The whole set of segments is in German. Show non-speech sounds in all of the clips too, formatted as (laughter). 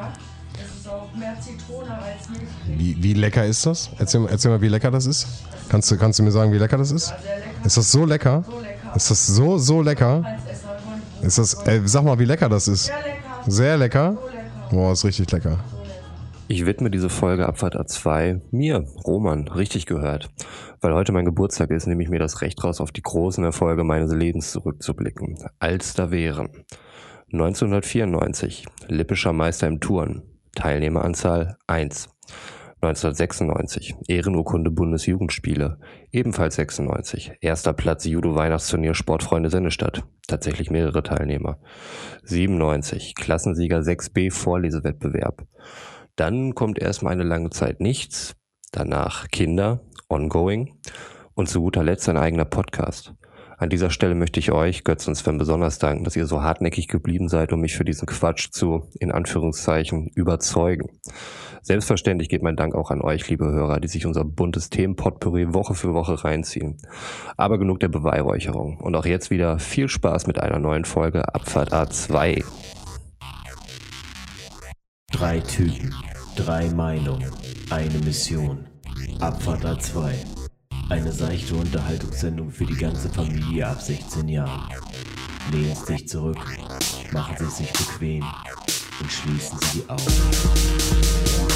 lecker. Es ist auch mehr Zitrone als Milch. Wie, wie lecker ist das? Erzähl, erzähl mal, wie lecker das ist. Kannst du, kannst du mir sagen, wie lecker das ist? Sehr lecker. Ist das so lecker? So lecker. Ist das so, so lecker? Ist das, ey, sag mal, wie lecker das ist. Sehr lecker. Sehr lecker? So lecker. Boah, ist richtig lecker. Ich widme diese Folge Abfahrt A2 mir, Roman, richtig gehört. Weil heute mein Geburtstag ist, nehme ich mir das Recht raus, auf die großen Erfolge meines Lebens zurückzublicken. Als da wären 1994, Lippischer Meister im Touren, Teilnehmeranzahl 1. 1996, Ehrenurkunde Bundesjugendspiele, ebenfalls 96. Erster Platz Judo Weihnachtsturnier Sportfreunde Sennestadt, tatsächlich mehrere Teilnehmer. 97, Klassensieger 6b Vorlesewettbewerb. Dann kommt erstmal eine lange Zeit nichts, danach Kinder, ongoing und zu guter Letzt ein eigener Podcast. An dieser Stelle möchte ich euch, Götz und Sven, besonders danken, dass ihr so hartnäckig geblieben seid, um mich für diesen Quatsch zu, in Anführungszeichen, überzeugen. Selbstverständlich geht mein Dank auch an euch, liebe Hörer, die sich unser buntes Themenpotpourri Woche für Woche reinziehen. Aber genug der Beweihräucherung. Und auch jetzt wieder viel Spaß mit einer neuen Folge Abfahrt A2. Drei Typen, drei Meinungen, eine Mission. Abfahrt A2. Eine seichte Unterhaltungssendung für die ganze Familie ab 16 Jahren. Lehnen Sie sich zurück, machen Sie es sich bequem und schließen Sie die Augen.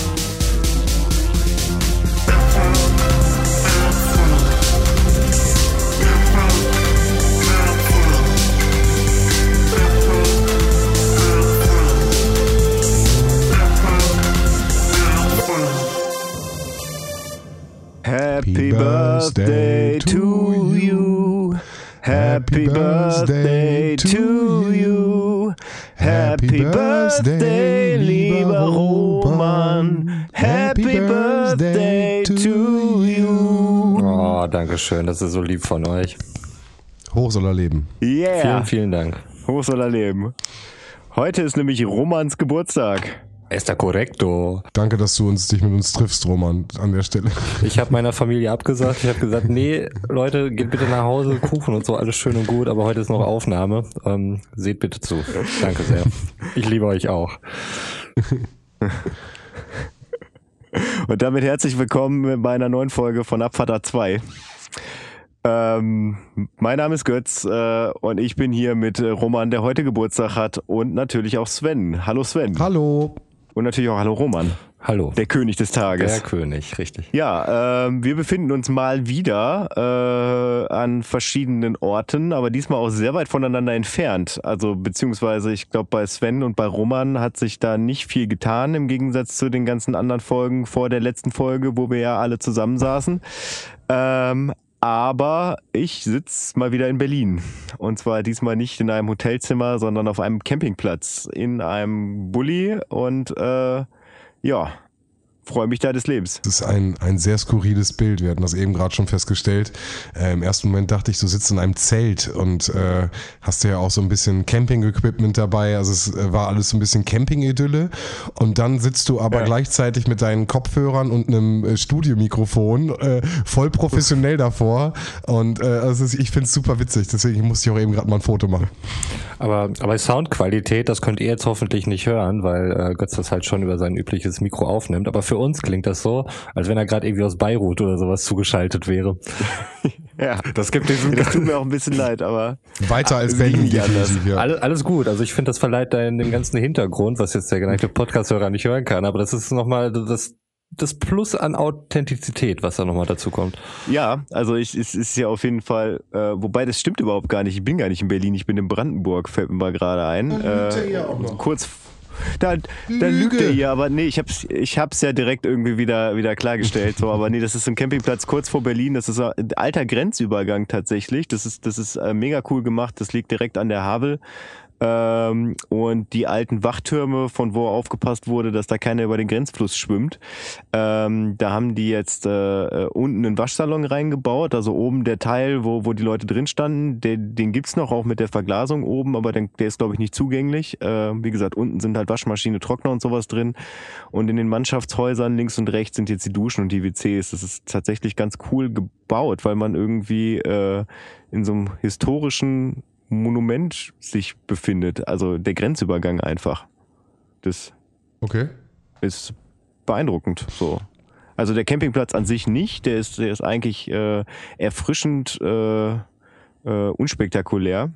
Happy birthday to you. Happy birthday to you. Happy birthday, lieber Roman. Happy birthday to you. Oh, danke schön, das ist so lieb von euch. Hoch soll er leben. Yeah. Vielen, vielen Dank. Hoch soll er leben. Heute ist nämlich Romans Geburtstag. Está correcto. Danke, dass du uns dich mit uns triffst, Roman, an der Stelle. Ich habe meiner Familie abgesagt. Ich habe gesagt, nee, Leute, geht bitte nach Hause, Kuchen und so, alles schön und gut, aber heute ist noch Aufnahme. Ähm, seht bitte zu. Danke sehr. Ich liebe euch auch. (laughs) Und damit herzlich willkommen bei einer neuen Folge von Abfahrt 2. Ähm, mein Name ist Götz äh, und ich bin hier mit Roman, der heute Geburtstag hat und natürlich auch Sven. Hallo Sven. Hallo. Und natürlich auch Hallo Roman, Hallo. der König des Tages. Der König, richtig. Ja, ähm, wir befinden uns mal wieder äh, an verschiedenen Orten, aber diesmal auch sehr weit voneinander entfernt. Also beziehungsweise ich glaube bei Sven und bei Roman hat sich da nicht viel getan im Gegensatz zu den ganzen anderen Folgen vor der letzten Folge, wo wir ja alle zusammensaßen. Ähm, aber ich sitz mal wieder in Berlin. Und zwar diesmal nicht in einem Hotelzimmer, sondern auf einem Campingplatz in einem Bulli und äh, ja, freue mich da des Lebens. Das ist ein, ein sehr skurriles Bild. Wir hatten das eben gerade schon festgestellt. Äh, Im ersten Moment dachte ich, du sitzt in einem Zelt und äh, hast ja auch so ein bisschen Camping-Equipment dabei. Also es äh, war alles so ein bisschen Camping-Idylle. Und dann sitzt du aber Ja. gleichzeitig mit deinen Kopfhörern und einem äh, Studiomikrofon äh, voll professionell davor. Und äh, also ich finde es super witzig. Deswegen musste ich auch eben gerade mal ein Foto machen. Aber, aber Soundqualität, das könnt ihr jetzt hoffentlich nicht hören, weil äh, Götz das halt schon über sein übliches Mikro aufnimmt. Aber für uns klingt das so, als wenn er gerade irgendwie aus Beirut oder sowas zugeschaltet wäre. (laughs) Ja, Das gibt diesen das tut mir auch ein bisschen leid, aber Weiter als Berlin, ja. Alles, alles gut. Also ich finde, das verleiht deinen den ganzen Hintergrund, was jetzt der geneigte Podcast-Hörer nicht hören kann. Aber das ist nochmal das, das Plus an Authentizität, was da nochmal dazu kommt. Ja, also ich, es ist ja auf jeden Fall, äh, wobei das stimmt überhaupt gar nicht. Ich bin gar nicht in Berlin, ich bin in Brandenburg, fällt mir mal gerade ein. lügt ja auch noch. Kurz, da, da lügt er hier, aber nee, ich hab's, ich hab's ja direkt irgendwie wieder, wieder klargestellt. So, aber nee, das ist ein Campingplatz kurz vor Berlin. Das ist ein alter Grenzübergang tatsächlich. Das ist, das ist äh, mega cool gemacht. Das liegt direkt an der Havel. Ähm, und die alten Wachtürme, von wo aufgepasst wurde, dass da keiner über den Grenzfluss schwimmt. Ähm, da haben die jetzt äh, äh, unten einen Waschsalon reingebaut, also oben der Teil, wo, wo die Leute drin standen, den, den gibt's noch auch mit der Verglasung oben, aber den, der ist glaube ich nicht zugänglich. Äh, wie gesagt, unten sind halt Waschmaschine, Trockner und sowas drin. Und in den Mannschaftshäusern links und rechts sind jetzt die Duschen und die WCs. Das ist tatsächlich ganz cool gebaut, weil man irgendwie äh, in so einem historischen Monument sich befindet. Also der Grenzübergang einfach. Das Okay. ist beeindruckend. So. Also der Campingplatz an sich nicht, der ist, der ist eigentlich äh, erfrischend äh, äh, unspektakulär.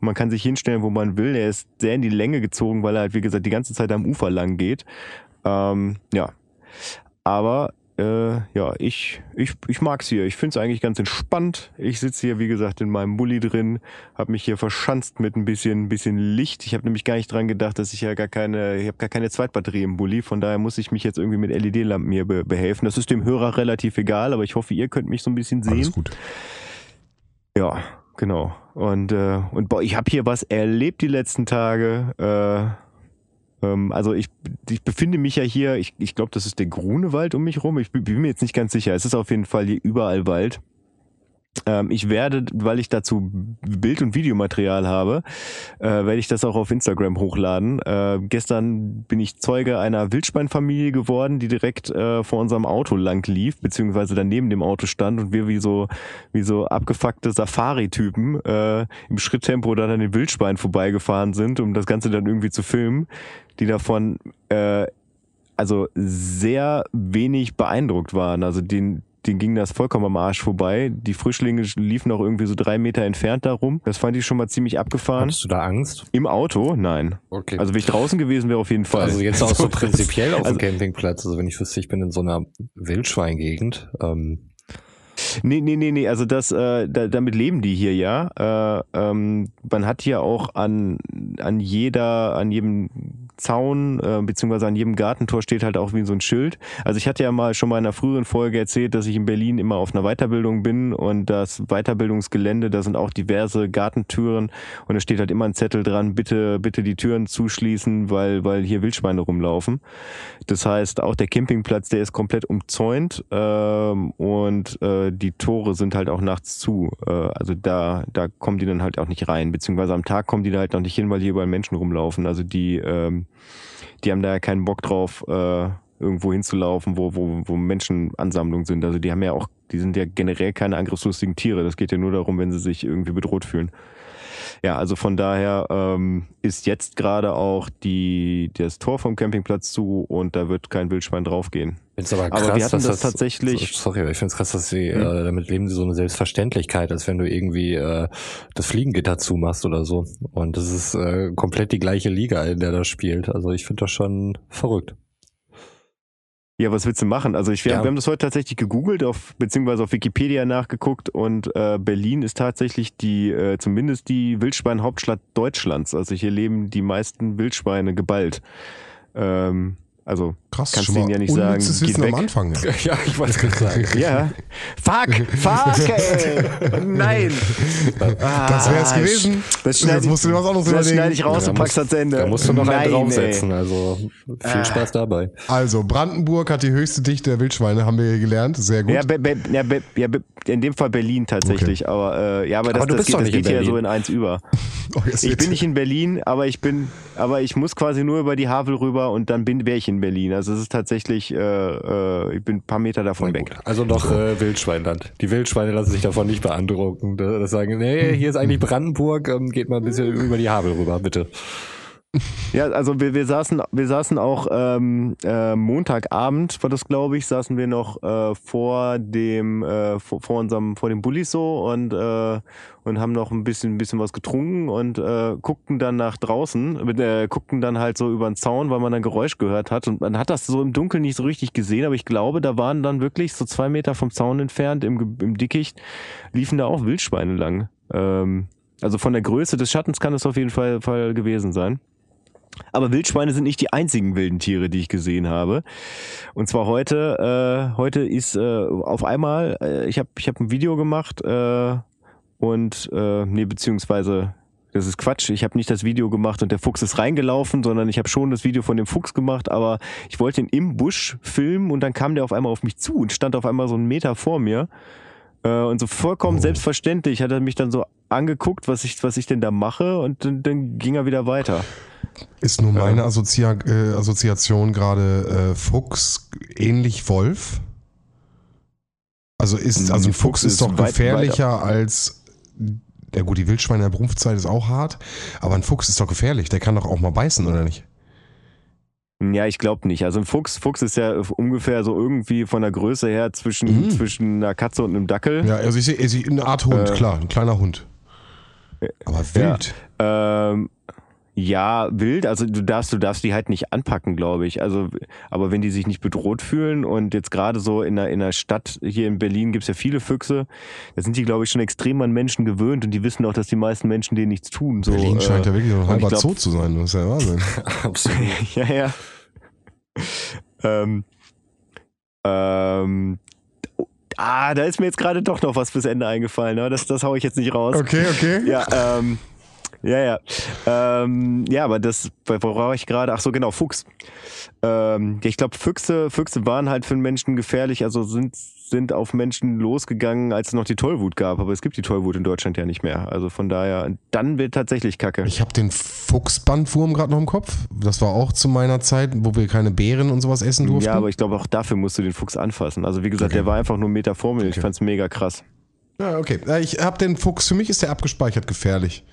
Man kann sich hinstellen, wo man will. Er ist sehr in die Länge gezogen, weil er halt, wie gesagt, die ganze Zeit am Ufer lang geht. Ähm, ja. Aber äh, ja, ich, ich, ich mag's hier. Ich find's eigentlich ganz entspannt. Ich sitze hier, wie gesagt, in meinem Bulli drin, habe mich hier verschanzt mit ein bisschen, bisschen Licht. Ich habe nämlich gar nicht dran gedacht, dass ich ja gar keine, ich habe gar keine Zweitbatterie im Bulli. Von daher muss ich mich jetzt irgendwie mit LED-Lampen hier be behelfen. Das ist dem Hörer relativ egal, aber ich hoffe, ihr könnt mich so ein bisschen sehen. Alles gut. Ja, genau. Und, äh, und boah, ich habe hier was erlebt die letzten Tage. Äh, also ich, ich befinde mich ja hier, ich, ich glaube, das ist der Grunewald um mich rum. Ich bin mir jetzt nicht ganz sicher. Es ist auf jeden Fall hier überall Wald. Ähm, ich werde, weil ich dazu Bild- und Videomaterial habe, äh, werde ich das auch auf Instagram hochladen. Äh, gestern bin ich Zeuge einer Wildschweinfamilie geworden, die direkt äh, vor unserem Auto lang lief, beziehungsweise daneben dem Auto stand und wir wie so, wie so abgefuckte Safari-Typen äh, im Schritttempo dann an den Wildschwein vorbeigefahren sind, um das Ganze dann irgendwie zu filmen, die davon äh, also sehr wenig beeindruckt waren. Also den, denen ging das vollkommen am Arsch vorbei. Die Frischlinge liefen auch irgendwie so drei Meter entfernt darum. Das fand ich schon mal ziemlich abgefahren. Hattest du da Angst? Im Auto? Nein. Okay. Also wenn ich draußen gewesen wäre, auf jeden Fall. Also jetzt auch so (laughs) prinzipiell auf Also- dem Campingplatz. Also wenn ich wüsste, ich bin in so einer Wildschweingegend. Ähm, Nee, nee, nee, nee, also das, äh, da, damit leben die hier ja. Äh, ähm, man hat hier auch an, an jeder, an jedem Zaun, äh, beziehungsweise an jedem Gartentor steht halt auch wie so ein Schild. Also ich hatte ja mal schon mal in einer früheren Folge erzählt, dass ich in Berlin immer auf einer Weiterbildung bin und das Weiterbildungsgelände, da sind auch diverse Gartentüren und da steht halt immer ein Zettel dran, bitte, bitte die Türen zuschließen, weil, weil hier Wildschweine rumlaufen. Das heißt, auch der Campingplatz, der ist komplett umzäunt ähm, und äh, die Tore sind halt auch nachts zu. Äh, also da, da kommen die dann halt auch nicht rein, beziehungsweise am Tag kommen die da halt noch nicht hin, weil hier überall Menschen rumlaufen. Also die, ähm, die haben da keinen Bock drauf, äh, irgendwo hinzulaufen, wo, wo, wo Menschenansammlungen sind. Also die haben ja auch, die sind ja generell keine angriffslustigen Tiere. Das geht ja nur darum, wenn sie sich irgendwie bedroht fühlen. Ja, also von daher ähm, ist jetzt gerade auch die, das Tor vom Campingplatz zu und da wird kein Wildschwein draufgehen. Find's aber Aber krass, wir hatten dass das tatsächlich- Sorry, aber ich finde es krass, dass sie Hm. äh, damit leben sie so eine Selbstverständlichkeit, als wenn du irgendwie äh, das Fliegengitter zumachst oder so. Und das ist äh, komplett die gleiche Liga, in der das spielt. Also ich finde das schon verrückt. Ja, was willst du machen? Also ich, wir, Ja. wir haben das heute tatsächlich gegoogelt, auf, beziehungsweise auf Wikipedia nachgeguckt und äh, Berlin ist tatsächlich die, äh, zumindest die Wildschwein-Hauptstadt Deutschlands. Also hier leben die meisten Wildschweine geballt. Ähm, also Krass, Kannst du ihnen ja nicht sagen, geht Wissen am weg. Anfang. Ja. (laughs) Ja, ich wollte gerade sagen. Ja. Fuck, fuck, ey. Nein. (laughs) Das wäre es Ah, gewesen. Das schneide Jetzt musst du dir was anderes das überlegen. schneide ich raus Da und pack's musst- ans Ende. Da musst du noch Nein, einen ey. draufsetzen. Also viel Ah. Spaß dabei. Also, Brandenburg hat die höchste Dichte der Wildschweine, haben wir hier gelernt. Sehr gut. Ja, be, be, ja, be, ja be, in dem Fall Berlin tatsächlich, aber äh, ja, aber das, Aber du das bist geht, doch das geht ja so in eins über. (laughs) Oh, Ich bin nicht in Berlin, aber ich bin, aber ich muss quasi nur über die Havel rüber und dann bin wäre ich in Berlin. Also es ist tatsächlich, äh, äh, ich bin ein paar Meter davon weg. Also noch äh, Wildschweinland. Die Wildschweine lassen sich davon nicht beeindrucken. Das das sagen, nee, hier ist eigentlich Brandenburg, ähm, geht mal ein bisschen über die Havel rüber, bitte. Ja, also wir, wir saßen, wir saßen auch ähm, äh, Montagabend, war das glaube ich, saßen wir noch äh, vor dem, äh, vor, vor unserem, vor dem Bulli so und äh, und haben noch ein bisschen, ein bisschen was getrunken und äh, guckten dann nach draußen, äh, guckten dann halt so über den Zaun, weil man dann Geräusch gehört hat und man hat das so im Dunkeln nicht so richtig gesehen, aber ich glaube, da waren dann wirklich so zwei Meter vom Zaun entfernt im, im Dickicht liefen da auch Wildschweine lang. Ähm, also von der Größe des Schattens kann es auf jeden Fall, Fall gewesen sein. Aber Wildschweine sind nicht die einzigen wilden Tiere, die ich gesehen habe. Und zwar heute, äh, heute ist äh, auf einmal, äh, ich habe ich hab ein Video gemacht äh, und, äh, nee, beziehungsweise, das ist Quatsch, ich habe nicht das Video gemacht und der Fuchs ist reingelaufen, sondern ich habe schon das Video von dem Fuchs gemacht, aber ich wollte ihn im Busch filmen und dann kam der auf einmal auf mich zu und stand auf einmal so einen Meter vor mir. Äh, Und so vollkommen selbstverständlich hat er mich dann so angeguckt, was ich, was ich denn da mache und dann, dann ging er wieder weiter. Ist nur meine Associa äh, Assoziation gerade äh, Fuchs ähnlich Wolf? Also ist, also ein Fuchs, Fuchs ist ist doch weit- gefährlicher als, ja gut, die Wildschweine in der Brumpfzeit ist auch hart, aber ein Fuchs ist doch gefährlich, der kann doch auch mal beißen, oder nicht? Ja, ich glaube nicht. Also ein Fuchs, Fuchs ist ja ungefähr so irgendwie von der Größe her zwischen, Mhm. zwischen einer Katze und einem Dackel. Ja, also ich sehe eine Art Hund, Äh, klar, ein kleiner Hund. Aber wild. Ähm, ja, wild. Also du darfst, du darfst die halt nicht anpacken, glaube ich. Also, aber wenn die sich nicht bedroht fühlen und jetzt gerade so in einer, in einer Stadt hier in Berlin gibt's ja viele Füchse, da sind die, glaube ich, schon extrem an Menschen gewöhnt und die wissen auch, dass die meisten Menschen denen nichts tun. So, Berlin scheint ja äh, wirklich so ein halber glaub- Zoo zu sein. Das ist ja Wahnsinn. (laughs) (laughs) Absolut. ja, ja. ähm, ähm, ah, da ist mir jetzt gerade doch noch was fürs Ende eingefallen. Ne? Das, das hau ich jetzt nicht raus. Okay, okay. Ja, ähm, ja, ja. Ähm, ja, aber das, worauf war ich gerade? Ach so, genau, Fuchs. Ähm, ich glaube, Füchse, Füchse waren halt für den Menschen gefährlich, also sind, sind auf Menschen losgegangen, als es noch die Tollwut gab. Aber es gibt die Tollwut in Deutschland ja nicht mehr. Also von daher, dann wird tatsächlich Kacke. Ich habe den Fuchsbandwurm gerade noch im Kopf. Das war auch zu meiner Zeit, wo wir keine Beeren und sowas essen durften. Ja, aber ich glaube, auch dafür musst du den Fuchs anfassen. Also wie gesagt, Okay. der war einfach nur Meter vor mir. Ich Okay. fand's mega krass. Ja, okay. Ja, Ich habe den Fuchs, für mich ist der abgespeichert gefährlich.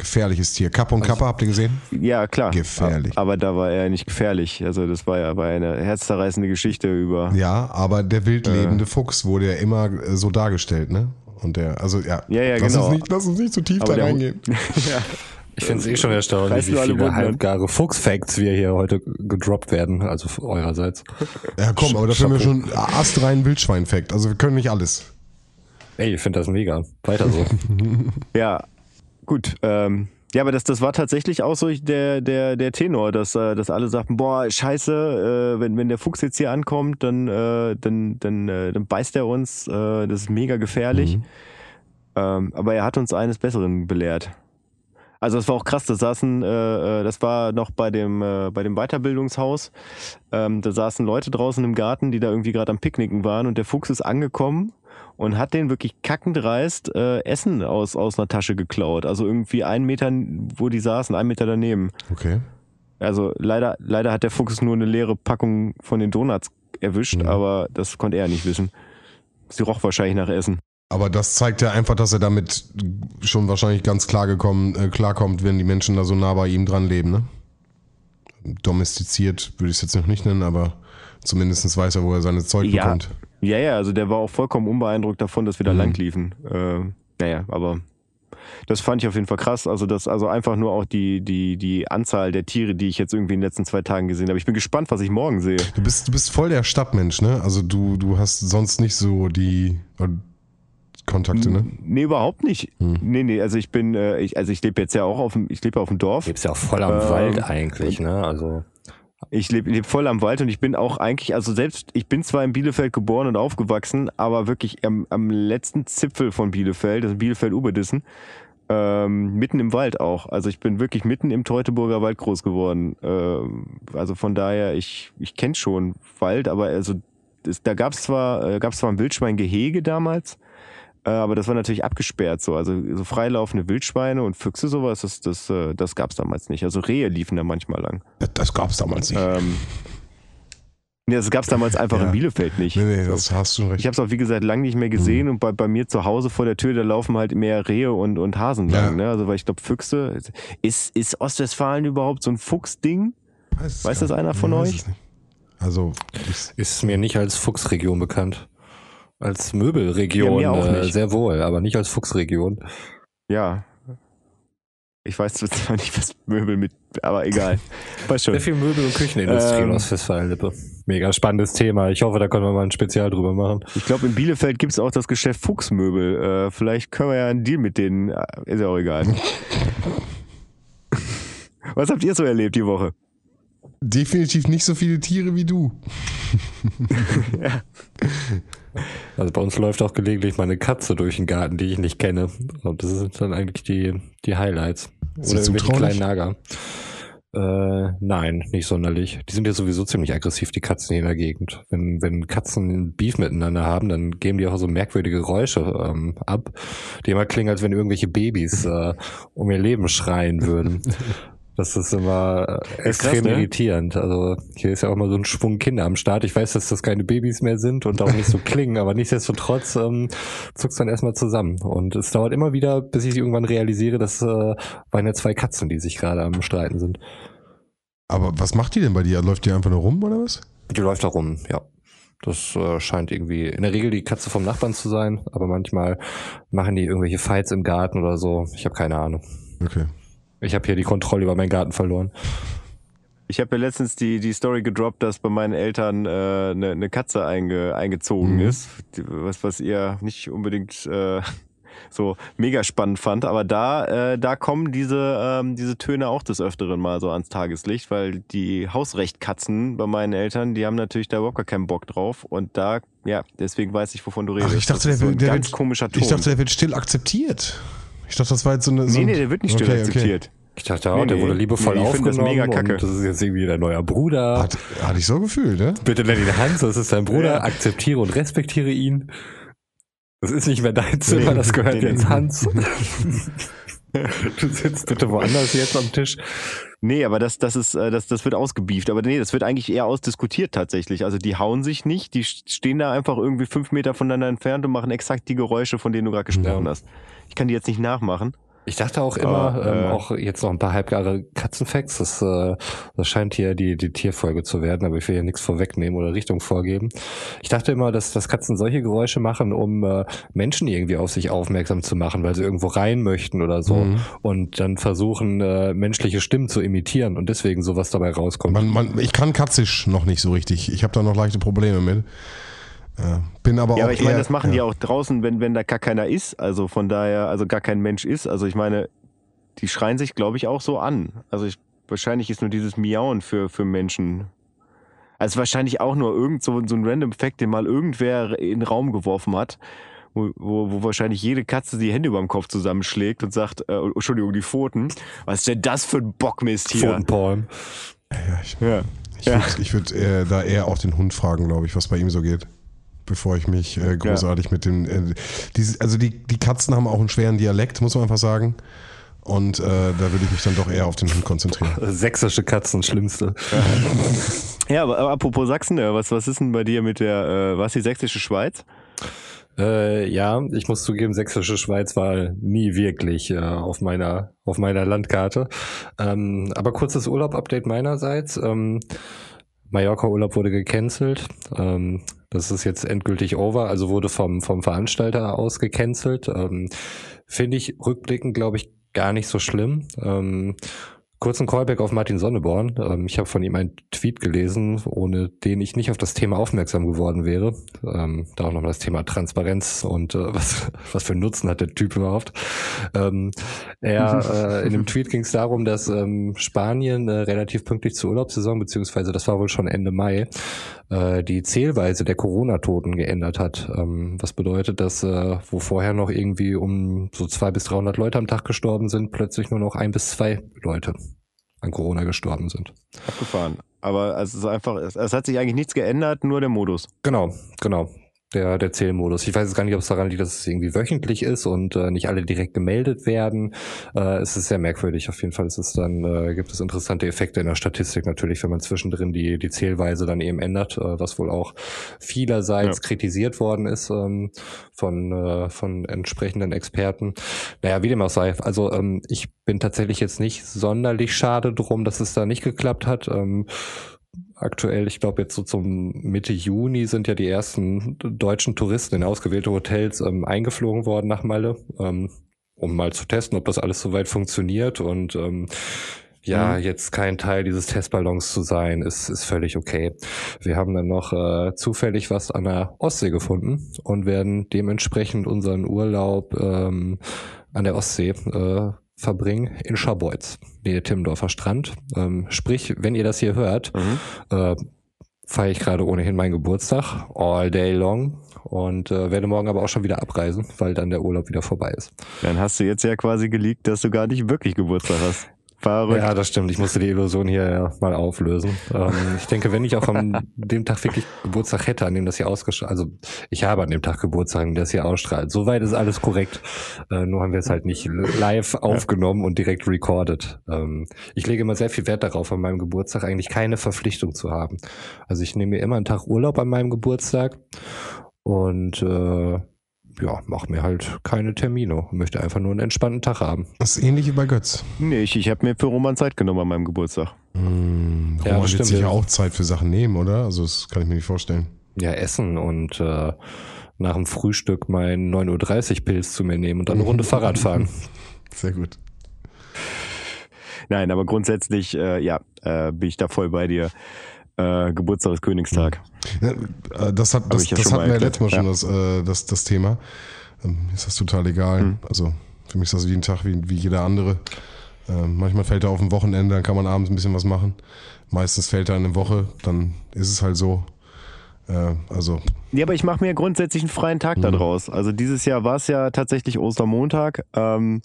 Gefährliches Tier. Kappa und Kappa, habt ihr gesehen? Ja, klar. Gefährlich. Aber da war er nicht gefährlich. Also das war ja aber eine herzzerreißende Geschichte über. Ja, aber der wild Äh. Fuchs wurde ja immer äh, so dargestellt, ne? Und der, also ja. Ja, ja, lass genau. Uns nicht, lass uns nicht zu tief Aber da reingehen. (laughs) ja. Ich finde es eh schon erstaunlich, Reißen wie viele halbgare Fuchs-Facts wir hier heute gedroppt werden, also eurerseits. Ja, komm, aber dafür haben wir schon astreinen Wildschwein-Fact. Also wir können nicht alles. Ey, ich finde das mega. Weiter so. (laughs) Ja, gut. Ähm, ja, aber das, das war tatsächlich auch so der, der, der Tenor, dass, äh, dass alle sagten, boah, scheiße, äh, wenn, wenn der Fuchs jetzt hier ankommt, dann, äh, dann, dann, äh, dann beißt er uns, äh, das ist mega gefährlich. Mhm. Ähm, aber er hat uns eines Besseren belehrt. Also das war auch krass, da saßen, äh, äh, das war noch bei dem, äh, bei dem Weiterbildungshaus, ähm, da saßen Leute draußen im Garten, die da irgendwie gerade am Picknicken waren und der Fuchs ist angekommen und hat den wirklich kackend dreist äh, Essen aus, aus einer Tasche geklaut. Also irgendwie einen Meter, wo die saßen, einen Meter daneben. Okay. Also leider, leider hat der Fuchs nur eine leere Packung von den Donuts erwischt, Mhm. aber das konnte er nicht wissen. Sie roch wahrscheinlich nach Essen. Aber das zeigt ja einfach, dass er damit schon wahrscheinlich ganz klar gekommen, äh, klarkommt, wenn die Menschen da so nah bei ihm dran leben, ne? Domestiziert würde ich es jetzt noch nicht nennen, aber zumindest weiß er, wo er seine Zeug Ja. bekommt. Ja, ja, also der war auch vollkommen unbeeindruckt davon, dass wir da Mhm. lang liefen. Äh, naja, aber das fand ich auf jeden Fall krass. Also das, also einfach nur auch die, die, die Anzahl der Tiere, die ich jetzt irgendwie in den letzten zwei Tagen gesehen habe. Ich bin gespannt, was ich morgen sehe. Du bist, du bist voll der Stadtmensch, ne? Also du, du hast sonst nicht so die äh, Kontakte, ne? Nee, überhaupt nicht. Hm. Nee, nee, also ich bin, äh, ich, also ich lebe jetzt ja auch auf dem, ich lebe auf dem Dorf. Gibt's ja auch voll am Ähm, Wald eigentlich, ne? Also Ich lebe leb voll am Wald und ich bin auch eigentlich, also selbst, ich bin zwar in Bielefeld geboren und aufgewachsen, aber wirklich am, am letzten Zipfel von Bielefeld, das ist Bielefeld-Uberdissen, ähm, mitten im Wald auch. Also ich bin wirklich mitten im Teutoburger Wald groß geworden. Ähm, also von daher, ich, ich kenne schon Wald, aber also das, da gab es zwar, äh, gab's zwar ein Wildschweingehege damals, aber das war natürlich abgesperrt so. Also so freilaufende Wildschweine und Füchse, sowas, das, das, äh, das gab es damals nicht. Also Rehe liefen da manchmal lang. Das, das gab's damals nicht. Ähm, nee, das gab es damals einfach Ja. in Bielefeld nicht. nee, nee, das hast du recht. Ich habe es auch, wie gesagt, lange nicht mehr gesehen und bei, bei mir zu Hause vor der Tür, da laufen halt mehr Rehe und, und Hasen Ja. lang. Ne? Also, weil ich glaube, Füchse. Ist, ist Ostwestfalen überhaupt so ein Fuchsding? Weiß, weiß das einer von euch? es. Also, ist mir nicht als Fuchsregion bekannt. Als Möbelregion Ja, äh, nicht. sehr wohl, aber nicht als Fuchsregion. Ja. Ich weiß zwar nicht, was Möbel mit, aber egal. (laughs) Weiß schon. Sehr viel Möbel- und Küchenindustrie Ähm, in Ostwestfalen-Lippe. Mega spannendes Thema. Ich hoffe, da können wir mal ein Spezial drüber machen. Ich glaube, in Bielefeld gibt es auch das Geschäft Fuchsmöbel. Äh, vielleicht können wir ja einen Deal mit denen. äh, Ist ja auch egal. (laughs) Was habt ihr so erlebt die Woche? Definitiv nicht so viele Tiere wie du. (laughs) Also bei uns läuft auch gelegentlich mal eine Katze durch den Garten, die ich nicht kenne. Und das sind dann eigentlich die, die Highlights. Ist Oder irgendwelche kleinen Nager. Äh, nein, nicht sonderlich. Die sind ja sowieso ziemlich aggressiv, die Katzen hier in der Gegend. Wenn, wenn Katzen Beef miteinander haben, dann geben die auch so merkwürdige Geräusche ähm, ab, die immer klingen, als wenn irgendwelche Babys äh, um ihr Leben schreien würden. (laughs) Das ist immer äh, extrem ne? irritierend. Also hier ist ja auch mal so ein Schwung Kinder am Start. Ich weiß, dass das keine Babys mehr sind und auch nicht so (laughs) klingen, aber nichtsdestotrotz ähm, zuckt's dann erstmal zusammen. Und es dauert immer wieder, bis ich irgendwann realisiere, dass äh, waren ja zwei Katzen, die sich gerade am Streiten sind. Aber was macht die denn bei dir? Läuft die einfach nur rum oder was? Die läuft da rum, ja. Das äh, scheint irgendwie in der Regel die Katze vom Nachbarn zu sein, aber manchmal machen die irgendwelche Fights im Garten oder so. Ich habe keine Ahnung. Okay. Ich habe hier die Kontrolle über meinen Garten verloren. Ich habe ja letztens die, die Story gedroppt, dass bei meinen Eltern eine äh, ne, ne Katze einge, eingezogen Mhm. ist. Was, was ihr nicht unbedingt äh, (laughs) so mega spannend fand. Aber da, äh, da kommen diese, ähm, diese Töne auch des Öfteren mal so ans Tageslicht, weil die Hausrechtkatzen bei meinen Eltern, die haben natürlich da überhaupt gar keinen Bock drauf. Und da, ja, deswegen weiß ich, wovon du redest. Ach, ich dachte, Das der, so der ganz wird, komischer Ton. ich dachte, der wird still akzeptiert. Ich dachte, das war jetzt so eine. So nee, nee, der wird nicht still Okay, okay. akzeptiert. Ich dachte auch, Nee, der nee. wurde liebevoll Nee, ich finde das aufgenommen mega kacke. und das ist jetzt irgendwie dein neuer Bruder. Hat, hatte ich so gefühlt, ne? Bitte nenn ihn Hans, das ist dein Bruder, Ja. akzeptiere und respektiere ihn. Das ist nicht mehr dein Zimmer, Nee. das gehört Nee, nee. jetzt Hans. (laughs) du sitzt bitte woanders jetzt am Tisch. Nee, aber das, das ist, äh, das, das wird ausgebieft. Aber nee, das wird eigentlich eher ausdiskutiert tatsächlich. Also die hauen sich nicht, die stehen da einfach irgendwie fünf Meter voneinander entfernt und machen exakt die Geräusche, von denen du gerade gesprochen Ja. hast. Ich kann die jetzt nicht nachmachen. Ich dachte auch immer, ähm, äh. auch jetzt noch ein paar halbgare Katzenfacts, das, äh, das scheint hier die, die Tierfolge zu werden, aber ich will hier nichts vorwegnehmen oder Richtung vorgeben. Ich dachte immer, dass, dass Katzen solche Geräusche machen, um äh, Menschen irgendwie auf sich aufmerksam zu machen, weil sie irgendwo rein möchten oder so Mhm. und dann versuchen, äh, menschliche Stimmen zu imitieren und deswegen sowas dabei rauskommt. Man, man, ich kann Katzisch noch nicht so richtig. Ich habe da noch leichte Probleme mit. Äh, bin aber Ja, auch aber ich meine, das machen ja. die auch draußen, wenn, wenn da gar keiner ist. Also von daher, also gar kein Mensch ist. Also ich meine, die schreien sich, glaube ich, auch so an. Also ich, wahrscheinlich ist nur dieses Miauen für, für Menschen. Also wahrscheinlich auch nur irgend so, so ein random Fact, den mal irgendwer in den Raum geworfen hat. Wo, wo, wo wahrscheinlich jede Katze die Hände über dem Kopf zusammenschlägt und sagt, äh, Entschuldigung, die Pfoten. Was ist denn das für ein Bockmist hier? Pfotenpalm. Ja, ich Ja. ich Ja. würde ich würd, äh, da eher auch den Hund fragen, glaube ich, was bei ihm so geht. Bevor ich mich äh, großartig mit dem. Äh, dieses, also die, die Katzen haben auch einen schweren Dialekt, muss man einfach sagen. Und äh, da würde ich mich dann doch eher auf den Hund konzentrieren. (laughs) Sächsische Katzen, schlimmste. (laughs) Ja, aber, aber apropos Sachsen, was, was ist denn bei dir mit der, äh, was die sächsische Schweiz? Äh, ja, ich muss zugeben, sächsische Schweiz war nie wirklich äh, auf meiner auf meiner Landkarte. Ähm, aber kurzes Urlaub-Update meinerseits. Ähm, Mallorca-Urlaub wurde gecancelt. Ähm, das ist jetzt endgültig over, also wurde vom vom Veranstalter aus gecancelt. Ähm, Finde ich rückblickend, glaube ich, gar nicht so schlimm. Ähm, Kurzen Callback auf Martin Sonneborn. Ähm, ich habe von ihm einen Tweet gelesen, ohne den ich nicht auf das Thema aufmerksam geworden wäre. Ähm, da auch nochmal das Thema Transparenz und äh, (laughs) was, was für einen Nutzen hat der Typ überhaupt. Ähm, er, äh, in dem (laughs) Tweet ging es darum, dass ähm, Spanien äh, relativ pünktlich zur Urlaubssaison, beziehungsweise das war wohl schon Ende Mai, äh, die Zählweise der Corona-Toten geändert hat. Ähm, was bedeutet, dass äh, wo vorher noch irgendwie um so zwei bis 300 Leute am Tag gestorben sind, plötzlich nur noch ein bis zwei Leute an Corona gestorben sind. Abgefahren. Aber es ist einfach, es, es hat sich eigentlich nichts geändert, nur der Modus. Genau, genau. Der, der Zählmodus. Ich weiß jetzt gar nicht, ob es daran liegt, dass es irgendwie wöchentlich ist und äh, nicht alle direkt gemeldet werden. Äh, es ist sehr merkwürdig. Auf jeden Fall ist es dann, äh, gibt es interessante Effekte in der Statistik natürlich, wenn man zwischendrin die, die Zählweise dann eben ändert, äh, was wohl auch vielerseits Ja. kritisiert worden ist ähm, von, äh, von entsprechenden Experten. Naja, wie dem auch sei. Also ähm, ich bin tatsächlich jetzt nicht sonderlich schade drum, dass es da nicht geklappt hat. Ähm, aktuell, ich glaube jetzt so zum Mitte Juni sind ja die ersten deutschen Touristen in ausgewählte Hotels ähm, eingeflogen worden nach Malle, ähm, um mal zu testen, ob das alles soweit funktioniert und ähm, ja, jetzt kein Teil dieses Testballons zu sein, ist, ist völlig okay. Wir haben dann noch äh, zufällig was an der Ostsee gefunden und werden dementsprechend unseren Urlaub ähm, an der Ostsee äh, verbringen in Scharbeutz, Nähe Timmendorfer Strand. Ähm, sprich, wenn ihr das hier hört, äh, feiere ich gerade ohnehin meinen Geburtstag, all day long. Und äh, werde morgen aber auch schon wieder abreisen, weil dann der Urlaub wieder vorbei ist. Dann hast du jetzt ja quasi geleakt, dass du gar nicht wirklich Geburtstag hast. Verrückt. Ja, das stimmt. Ich musste die Illusion hier ja mal auflösen. Ähm, (laughs) ich denke, wenn ich auch an dem Tag wirklich Geburtstag hätte, an dem das hier ausgestrahlt, also ich habe an dem Tag Geburtstag, an dem das hier ausstrahlt. Soweit ist alles korrekt. Äh, nur haben wir es halt nicht live aufgenommen und direkt recorded. Ähm, ich lege immer sehr viel Wert darauf, an meinem Geburtstag eigentlich keine Verpflichtung zu haben. Also ich nehme mir immer einen Tag Urlaub an meinem Geburtstag und äh, ja, mach mir halt keine Termine. Möchte einfach nur einen entspannten Tag haben. Das ist ähnlich wie bei Götz. Nee, ich, ich habe mir für Roman Zeit genommen an meinem Geburtstag. Hm, Ja, Roman das wird stimmt, sich ja ja. auch Zeit für Sachen nehmen, oder? Also das kann ich mir nicht vorstellen. Ja, essen und äh, nach dem Frühstück mein 9.30 Uhr Pilz zu mir nehmen und dann eine Runde (laughs) Fahrrad fahren. Sehr gut. Nein, aber grundsätzlich, äh, ja, äh, bin ich da voll bei dir. Äh, Geburtstag ist Königstag. Ja, äh, das hat, das, ja das hatten wir ja letztes Mal schon erklärt, das, äh, das, das Thema. Ähm, Ist das total egal. Mhm. Also für mich ist das wie ein Tag wie, wie jeder andere. Ähm, manchmal fällt er auf ein Wochenende, dann kann man abends ein bisschen was machen. Meistens fällt er in eine Woche, dann ist es halt so. Äh, also Ja, aber ich mache mir grundsätzlich einen freien Tag Mhm. draus. Also dieses Jahr war es ja tatsächlich Ostermontag. Ähm,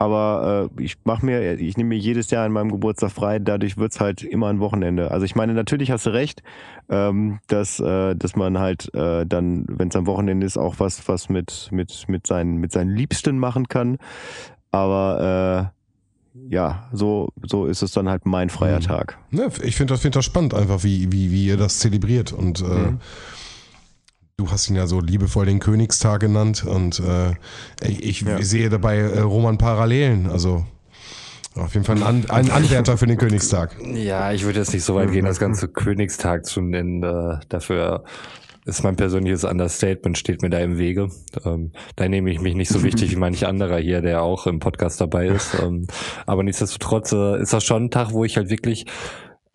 aber äh, ich mache mir, ich nehme mir jedes Jahr an meinem Geburtstag frei, dadurch wird's halt immer ein Wochenende. Also ich meine, natürlich hast du recht, ähm, dass, äh, dass man halt äh, dann, wenn es am Wochenende ist, auch was, was mit, mit, mit, seinen, mit seinen Liebsten machen kann. Aber äh, ja, so, so ist es dann halt mein freier Mhm. Tag. Ne, ich finde das, find das spannend, einfach wie, wie, wie ihr das zelebriert. Und äh, Mhm. Du hast ihn ja so liebevoll den Königstag genannt. Und äh, ich, Ja. sehe dabei äh, Roman Parallelen. Also auf jeden Fall ein, An ein Anwärter für den Königstag. Ja, ich würde jetzt nicht so weit gehen, das ganze Königstag zu nennen. Äh, dafür ist mein persönliches Understatement, steht mir da im Wege. Ähm, da nehme ich mich nicht so wichtig wie manch anderer hier, der auch im Podcast dabei ist. Ähm, aber nichtsdestotrotz äh, ist das schon ein Tag, wo ich halt wirklich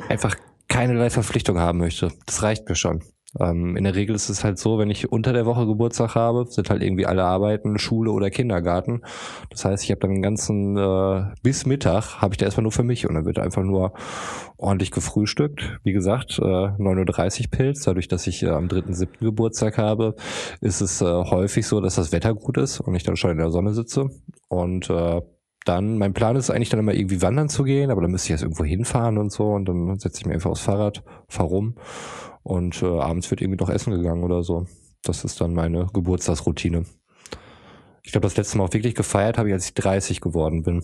einfach keinerlei Verpflichtung haben möchte. Das reicht mir schon. Ähm, in der Regel ist es halt so, wenn ich unter der Woche Geburtstag habe, sind halt irgendwie alle Arbeiten, Schule oder Kindergarten. Das heißt, ich habe dann den ganzen äh, bis Mittag habe ich da erstmal nur für mich und dann wird einfach nur ordentlich gefrühstückt. Wie gesagt, äh, 9.30 Uhr Pilz. Dadurch, dass ich äh, am 3.7. Geburtstag habe, ist es äh, häufig so, dass das Wetter gut ist und ich dann schon in der Sonne sitze. Und äh, dann, mein Plan ist eigentlich dann immer irgendwie wandern zu gehen, aber dann müsste ich jetzt irgendwo hinfahren und so und dann setze ich mir einfach aufs Fahrrad, fahr rum und äh, abends wird irgendwie noch essen gegangen oder so. Das ist dann meine Geburtstagsroutine. Ich glaube, das letzte Mal auch wirklich gefeiert habe ich, als ich 30 geworden bin.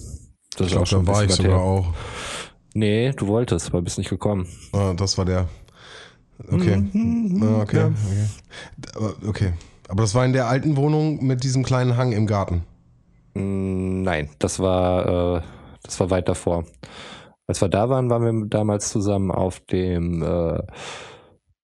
Das Ich glaube, da ein war ich sogar her. auch. Nee, du wolltest, aber bist nicht gekommen. Ah, das war der. Okay. Mhm, Ah, okay. ja. okay. Aber, okay. Aber das war in der alten Wohnung mit diesem kleinen Hang im Garten. Mm, Nein, das war, äh, das war weit davor. Als wir da waren, waren wir damals zusammen auf dem äh,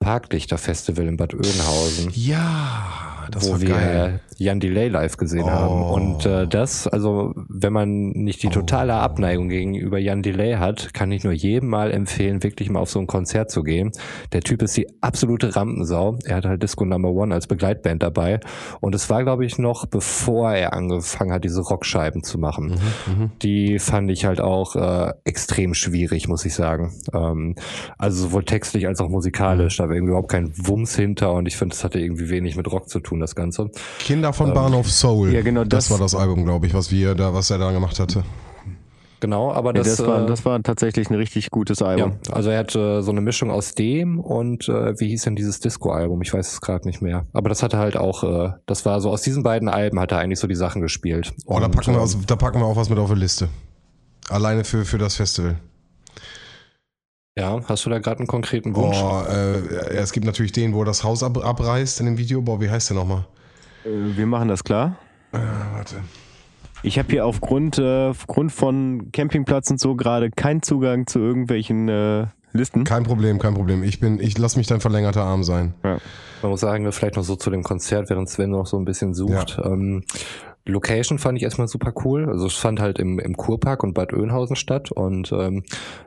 Parklichter-Festival in Bad Oeynhausen. Ja, das wo war wir geil. Jan Delay live gesehen Oh. haben. Und äh, das, also wenn man nicht die totale Oh. Abneigung gegenüber Jan Delay hat, kann ich nur jedem mal empfehlen, wirklich mal auf so ein Konzert zu gehen. Der Typ ist die absolute Rampensau. Er hat halt Disco Number One als Begleitband dabei. Und es war, glaube ich, noch bevor er angefangen hat, diese Rockscheiben zu machen. Mhm, Die fand ich halt auch äh, extrem schwierig, muss ich sagen. Ähm, also sowohl textlich als auch musikalisch. Da war irgendwie überhaupt kein Wumms hinter und ich finde, es hatte irgendwie wenig mit Rock zu tun, das Ganze. Kinder Ähm, von Bahnhof Soul. ja, genau, das, das- war das Album, glaube ich, was wir da, was er da gemacht hatte. Genau, aber Das, das, das, war, äh, das war tatsächlich ein richtig gutes ja, Album. also er hatte so eine Mischung aus dem und äh, wie hieß denn dieses Disco-Album? Ich weiß es gerade nicht mehr. Aber das hatte halt auch, äh, das war so aus diesen beiden Alben hat er eigentlich so die Sachen gespielt. Oh, da Und, packen, wir ähm, da packen wir auch was mit auf die Liste. Alleine für, für das Festival. Ja, hast du da gerade einen konkreten Wunsch? Oh, äh, es gibt natürlich den, wo er das Haus ab, abreißt in dem Video. Boah, wie heißt der nochmal? Äh, Wir machen das klar. Äh, warte. Ich habe hier aufgrund, äh, aufgrund von Campingplatz und so gerade keinen Zugang zu irgendwelchen äh, Listen. Kein Problem, kein Problem. Ich bin, ich lass mich dein verlängerter Arm sein. Man muss sagen, vielleicht noch so zu dem Konzert, während Sven noch so ein bisschen sucht. Ähm, die Location fand ich erstmal super cool. Also es fand halt im, im Kurpark und Bad Oeynhausen statt und ähm,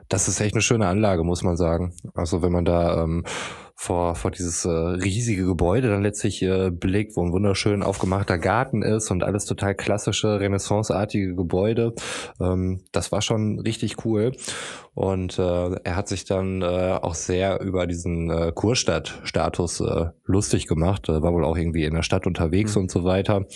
das ist echt eine schöne Anlage, muss man sagen. Also wenn man da ähm, vor, vor dieses äh, riesige Gebäude dann letztlich äh, blickt, wo ein wunderschön aufgemachter Garten ist und alles total klassische, renaissanceartige Gebäude. Ähm, das war schon richtig cool. Und äh, er hat sich dann äh, auch sehr über diesen äh, Kurstadt-Status äh, lustig gemacht. Äh, war wohl auch irgendwie in der Stadt unterwegs und so weiter.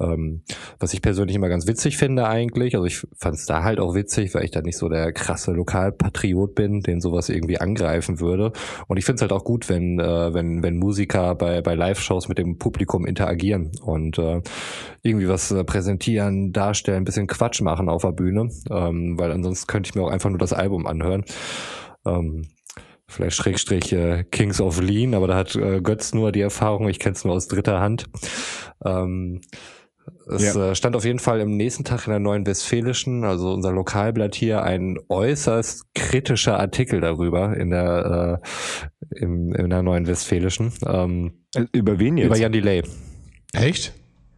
Ähm, was ich persönlich immer ganz witzig finde eigentlich. Also ich fand es da halt auch witzig, weil ich da nicht so der krasse Lokalpatriot bin, den sowas irgendwie angreifen würde. Und ich finde es halt auch gut, wenn, äh, wenn, wenn Musiker bei, bei Live-Shows mit dem Publikum interagieren und äh, irgendwie was äh, präsentieren, darstellen, ein bisschen Quatsch machen auf der Bühne. Ähm, weil ansonsten könnte ich mir auch einfach nur das Album anhören. Ähm, vielleicht Schrägstrich äh, Kings of Lean, aber da hat äh, Götz nur die Erfahrung, ich kenne es nur aus dritter Hand. Ähm, es Ja. äh, stand auf jeden Fall im nächsten Tag in der Neuen Westfälischen, also unser Lokalblatt hier, ein äußerst kritischer Artikel darüber in der äh, im, in der Neuen Westfälischen ähm, Äh, Über wen jetzt? über Jan Delay. Echt?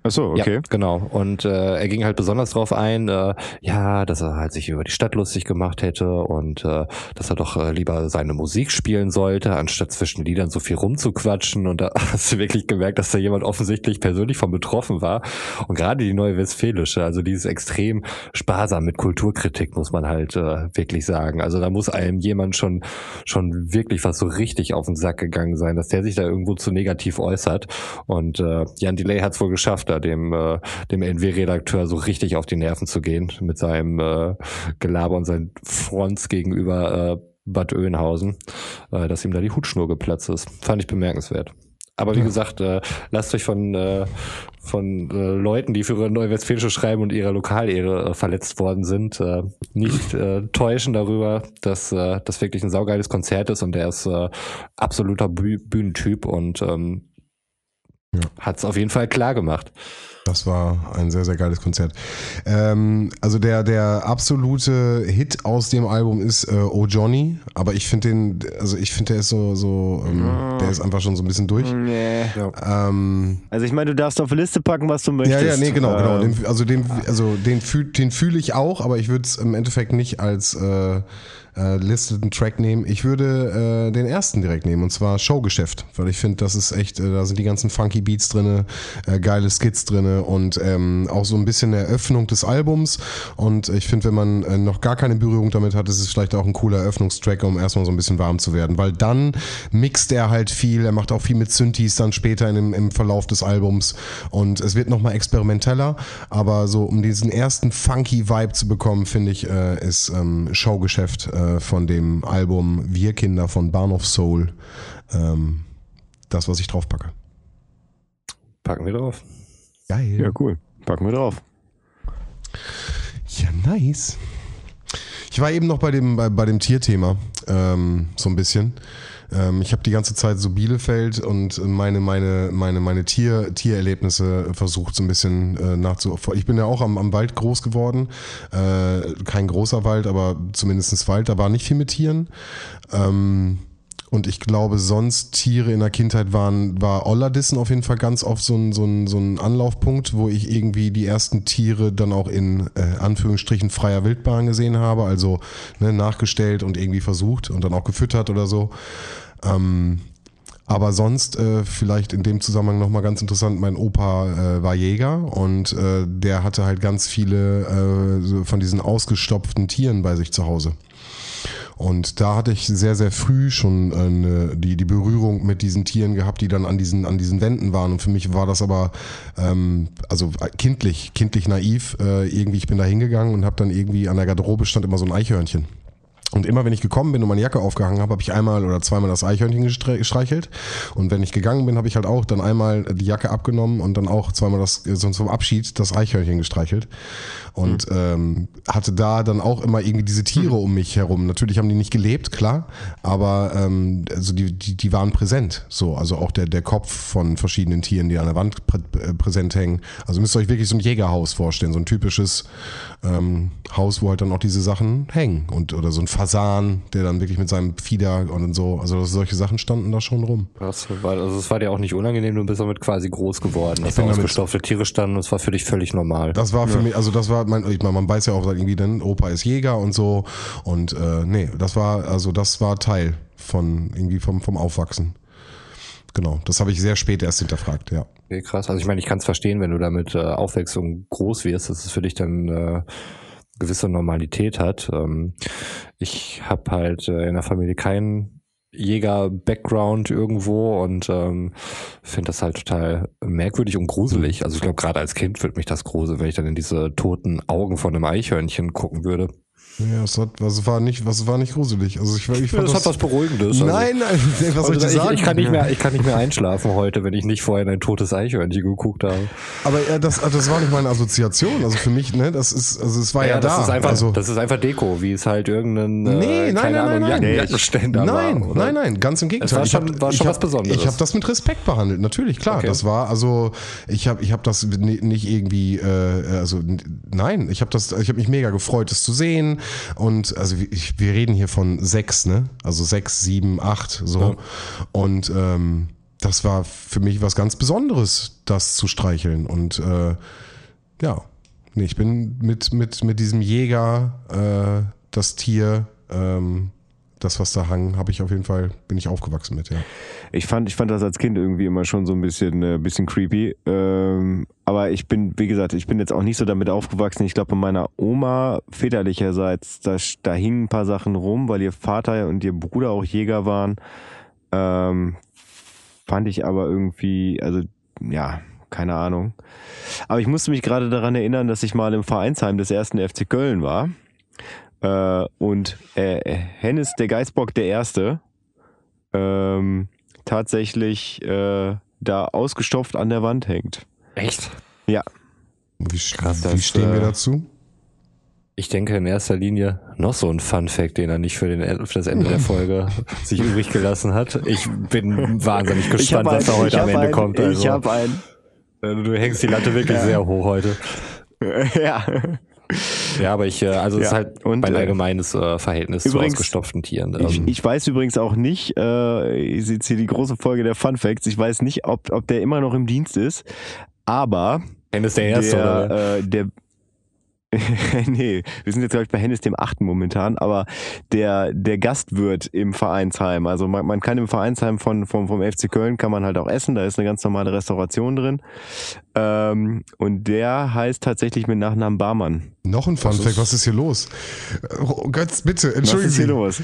Achso, okay. Ja, genau. Und äh, er ging halt besonders drauf ein, äh, ja, dass er halt sich über die Stadt lustig gemacht hätte und äh, dass er doch äh, lieber seine Musik spielen sollte, anstatt zwischen Liedern so viel rumzuquatschen. Und da (laughs) hast du wirklich gemerkt, dass da jemand offensichtlich persönlich von betroffen war. Und gerade die Neue Westfälische, also die ist extrem sparsam mit Kulturkritik, muss man halt äh, wirklich sagen. Also da muss einem jemand schon schon wirklich was so richtig auf den Sack gegangen sein, dass der sich da irgendwo zu negativ äußert. Und äh, Jan Delay hat es wohl geschafft, da dem, äh, dem NW-Redakteur so richtig auf die Nerven zu gehen mit seinem äh, Gelaber und seinen Fronts gegenüber äh, Bad Oeynhausen, äh, dass ihm da die Hutschnur geplatzt ist. Fand ich bemerkenswert. Aber wie Ja. gesagt, äh, lasst euch von, äh, von äh, Leuten, die für ihre Neuwestfälische schreiben und ihre Lokalehre äh, verletzt worden sind, äh, nicht äh, täuschen darüber, dass äh, das wirklich ein saugeiles Konzert ist und der ist äh, absoluter Büh Bühnentyp und ähm, Ja. hat es auf jeden Fall klar gemacht. Das war ein sehr, sehr geiles Konzert. Ähm, also der, der absolute Hit aus dem Album ist äh, Oh Johnny, aber ich finde den, also ich finde der ist so, so ähm, der ist einfach schon so ein bisschen durch. Nee. Ähm, Also ich meine, du darfst auf die Liste packen, was du ja, möchtest. ja, nee, genau, genau. Ähm, Den, also den, also den fühl, den fühle ich auch, aber ich würde es im Endeffekt nicht als äh, äh, listeten Track nehmen. Ich würde äh, den ersten direkt nehmen und zwar Showgeschäft, weil ich finde, das ist echt, äh, da sind die ganzen funky Beats drinne, äh, geile Skits drinne und ähm, auch so ein bisschen Eröffnung des Albums. Und ich finde, wenn man äh, noch gar keine Berührung damit hat, ist es vielleicht auch ein cooler Eröffnungstrack, um erstmal so ein bisschen warm zu werden, weil dann mixt er halt viel, er macht auch viel mit Synthes dann später in dem, im Verlauf des Albums und es wird nochmal experimenteller, aber so um diesen ersten funky Vibe zu bekommen, finde ich, äh, ist ähm, Showgeschäft äh, von dem Album Wir Kinder von Bahnhof Soul ähm, das, was ich draufpacke. Packen wir drauf. Geil. Ja, cool. Packen wir drauf. Ja, nice. Ich war eben noch bei dem, bei, bei dem Tierthema, ähm, so ein bisschen. Ähm, ich habe die ganze Zeit so Bielefeld und meine, meine, meine, meine Tier, Tiererlebnisse versucht so ein bisschen äh, nachzu. Ich bin ja auch am, am Wald groß geworden. Äh, kein großer Wald, aber zumindestens Wald. Da war nicht viel mit Tieren. Ähm, und ich glaube, sonst Tiere in der Kindheit waren, war Ollerdissen auf jeden Fall ganz oft so ein, so, ein, so ein Anlaufpunkt, wo ich irgendwie die ersten Tiere dann auch in äh, Anführungsstrichen freier Wildbahn gesehen habe, also ne, nachgestellt und irgendwie versucht und dann auch gefüttert oder so. Ähm, aber sonst äh, vielleicht in dem Zusammenhang nochmal ganz interessant, mein Opa äh, war Jäger und äh, der hatte halt ganz viele äh, so von diesen ausgestopften Tieren bei sich zu Hause. Und da hatte ich sehr, sehr früh schon äh, eine, die, die Berührung mit diesen Tieren gehabt, die dann an diesen, an diesen Wänden waren. Und für mich war das aber ähm, also kindlich, kindlich naiv. Äh, irgendwie, ich bin da hingegangen und habe dann irgendwie an der Garderobe stand immer so ein Eichhörnchen. Und immer wenn ich gekommen bin und meine Jacke aufgehangen habe, habe ich einmal oder zweimal das Eichhörnchen gestre- gestreichelt. Und wenn ich gegangen bin, habe ich halt auch dann einmal die Jacke abgenommen und dann auch zweimal das so zum Abschied das Eichhörnchen gestreichelt. Und ähm, hatte da dann auch immer irgendwie diese Tiere um mich herum. Natürlich haben die nicht gelebt, klar, aber ähm, also die, die, die waren präsent. So, also auch der, der Kopf von verschiedenen Tieren, die an der Wand prä äh, präsent hängen. Also müsst ihr euch wirklich so ein Jägerhaus vorstellen, so ein typisches ähm, Haus, wo halt dann auch diese Sachen hängen. Und oder so ein Fasan, der dann wirklich mit seinem Fieder und so, also solche Sachen standen da schon rum. Das war, also es war dir auch nicht unangenehm, du bist damit quasi groß geworden. Dass bin da damit- ausgestopfte Tiere standen, das war für dich völlig normal. Das war für mich, also das war mein, ich meine, man weiß ja auch irgendwie, denn Opa ist Jäger und so. Und äh, nee, das war, also das war Teil von irgendwie vom, vom Aufwachsen. Genau, das habe ich sehr spät erst hinterfragt, ja. Okay, krass. Also ich meine, ich kann es verstehen, wenn du damit äh, aufwächst und groß wirst, dass es für dich dann äh, gewisse Normalität hat. Ähm, ich habe halt äh, in der Familie keinen Jäger-Background irgendwo und ähm, finde das halt total merkwürdig und gruselig. Also ich glaube, gerade als Kind würde mich das gruseln, wenn ich dann in diese toten Augen von einem Eichhörnchen gucken würde. Ja, es, hat, also war nicht, was war nicht gruselig. Also ich, ich fand das, hat was Beruhigendes. also. Nein, nein, was soll ich Also ich, sagen? ich, kann nicht mehr, ich kann nicht mehr einschlafen heute, wenn ich nicht vorher ein totes Eichhörnchen geguckt habe. Aber ja, das, das war nicht meine Assoziation. Also für mich, ne, das ist, also es war ja, das da. ist einfach, also, das ist einfach Deko, wie es halt irgendein Nee, äh, nein, keine nein, nein, Ahnung, nein. Jackenständer nein, war. oder? nein, nein, ganz im Gegenteil. war Ich schon- hab- war ich schon hab- was Besonderes. Ich habe das mit Respekt behandelt, natürlich, klar. Okay. Das war also, ich habe ich hab das ni- nicht irgendwie, äh, also n- nein, ich habe das, ich habe mich mega gefreut, das zu sehen. Und also ich, wir reden hier von sechs, ne? Also sechs, sieben, acht, so. Ja. Und ähm, das war für mich was ganz Besonderes, das zu streicheln. Und äh, ja, nee, ich bin mit, mit, mit diesem Jäger, äh, das Tier, ähm, das, was da hang, habe ich auf jeden Fall, bin ich aufgewachsen mit, ja. Ich fand, ich fand das als Kind irgendwie immer schon so ein bisschen, äh, bisschen creepy. Ähm, aber ich bin, wie gesagt, ich bin jetzt auch nicht so damit aufgewachsen. Ich glaube, bei meiner Oma väterlicherseits, da, da hingen ein paar Sachen rum, weil ihr Vater und ihr Bruder auch Jäger waren. Ähm, fand ich aber irgendwie, also ja, keine Ahnung. Aber ich musste mich gerade daran erinnern, dass ich mal im Vereinsheim des ersten FC Köln war. Äh, und äh, Hennes der Geistbock der Erste ähm, tatsächlich äh, da ausgestopft an der Wand hängt. Echt? Wie, Krass, wie das, stehen wir äh, dazu? Ich denke in erster Linie noch so ein Fun Fact, den er nicht für, den, für das Ende der Folge (laughs) sich übrig gelassen hat. Ich bin wahnsinnig gespannt, was da heute am Ende kommt. Ich Also, habe einen. äh, du hängst die Latte wirklich sehr hoch heute. (laughs) ja. Ja, aber ich, äh, also es ist halt und, mein äh, allgemeines äh, Verhältnis zu übrigens, ausgestopften Tieren. Ich, Ähm, ich weiß übrigens auch nicht, äh, ich sehe jetzt hier die große Folge der Fun Facts, ich weiß nicht, ob, ob der immer noch im Dienst ist, aber Hennes der Erste, der, äh, der (laughs) nee, wir sind jetzt, glaube ich, bei Hennes dem Achten momentan, aber der, der Gastwirt im Vereinsheim, also man, man kann im Vereinsheim von, vom, vom FC Köln kann man halt auch essen, da ist eine ganz normale Restauration drin. Ähm, und der heißt tatsächlich mit Nachnamen Barmann. Noch ein Funfact, was ist hier los? Oh, Götz, bitte, Was entschuldigen ist hier Sie. los?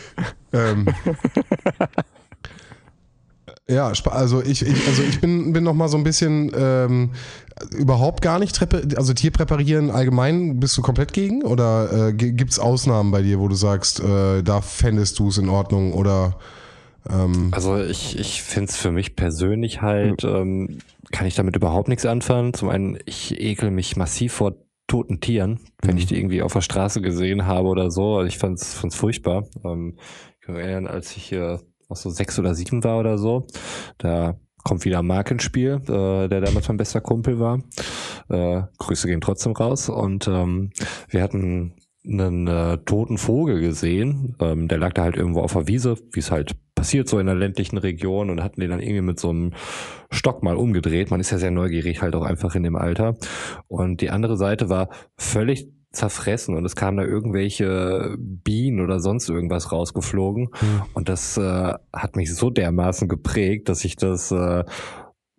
Ähm, (laughs) ja, also ich, ich, also ich bin, bin noch mal so ein bisschen ähm, überhaupt gar nicht, Treppe, also Tier präparieren allgemein, bist du komplett gegen? Oder äh, gibt es Ausnahmen bei dir, wo du sagst, äh, da fändest du es in Ordnung oder ähm, Also ich, ich finde es für mich persönlich halt, ähm, kann ich damit überhaupt nichts anfangen. Zum einen, ich ekel mich massiv vor toten Tieren, wenn ich die irgendwie auf der Straße gesehen habe oder so. Also ich fand's fand's furchtbar. Ähm, ich kann mich erinnern, als ich äh, auch so sechs oder sieben war oder so, da kommt wieder Mark ins Spiel, äh, der damals mein bester Kumpel war. Äh, Grüße gehen trotzdem raus. Und ähm, wir hatten einen äh, toten Vogel gesehen. Ähm, der lag da halt irgendwo auf der Wiese, wie es halt passiert so in der ländlichen Region und hatten den dann irgendwie mit so einem Stock mal umgedreht. Man ist ja sehr neugierig halt auch einfach in dem Alter. Und die andere Seite war völlig zerfressen und es kamen da irgendwelche Bienen oder sonst irgendwas rausgeflogen. Und das äh, hat mich so dermaßen geprägt, dass ich das äh,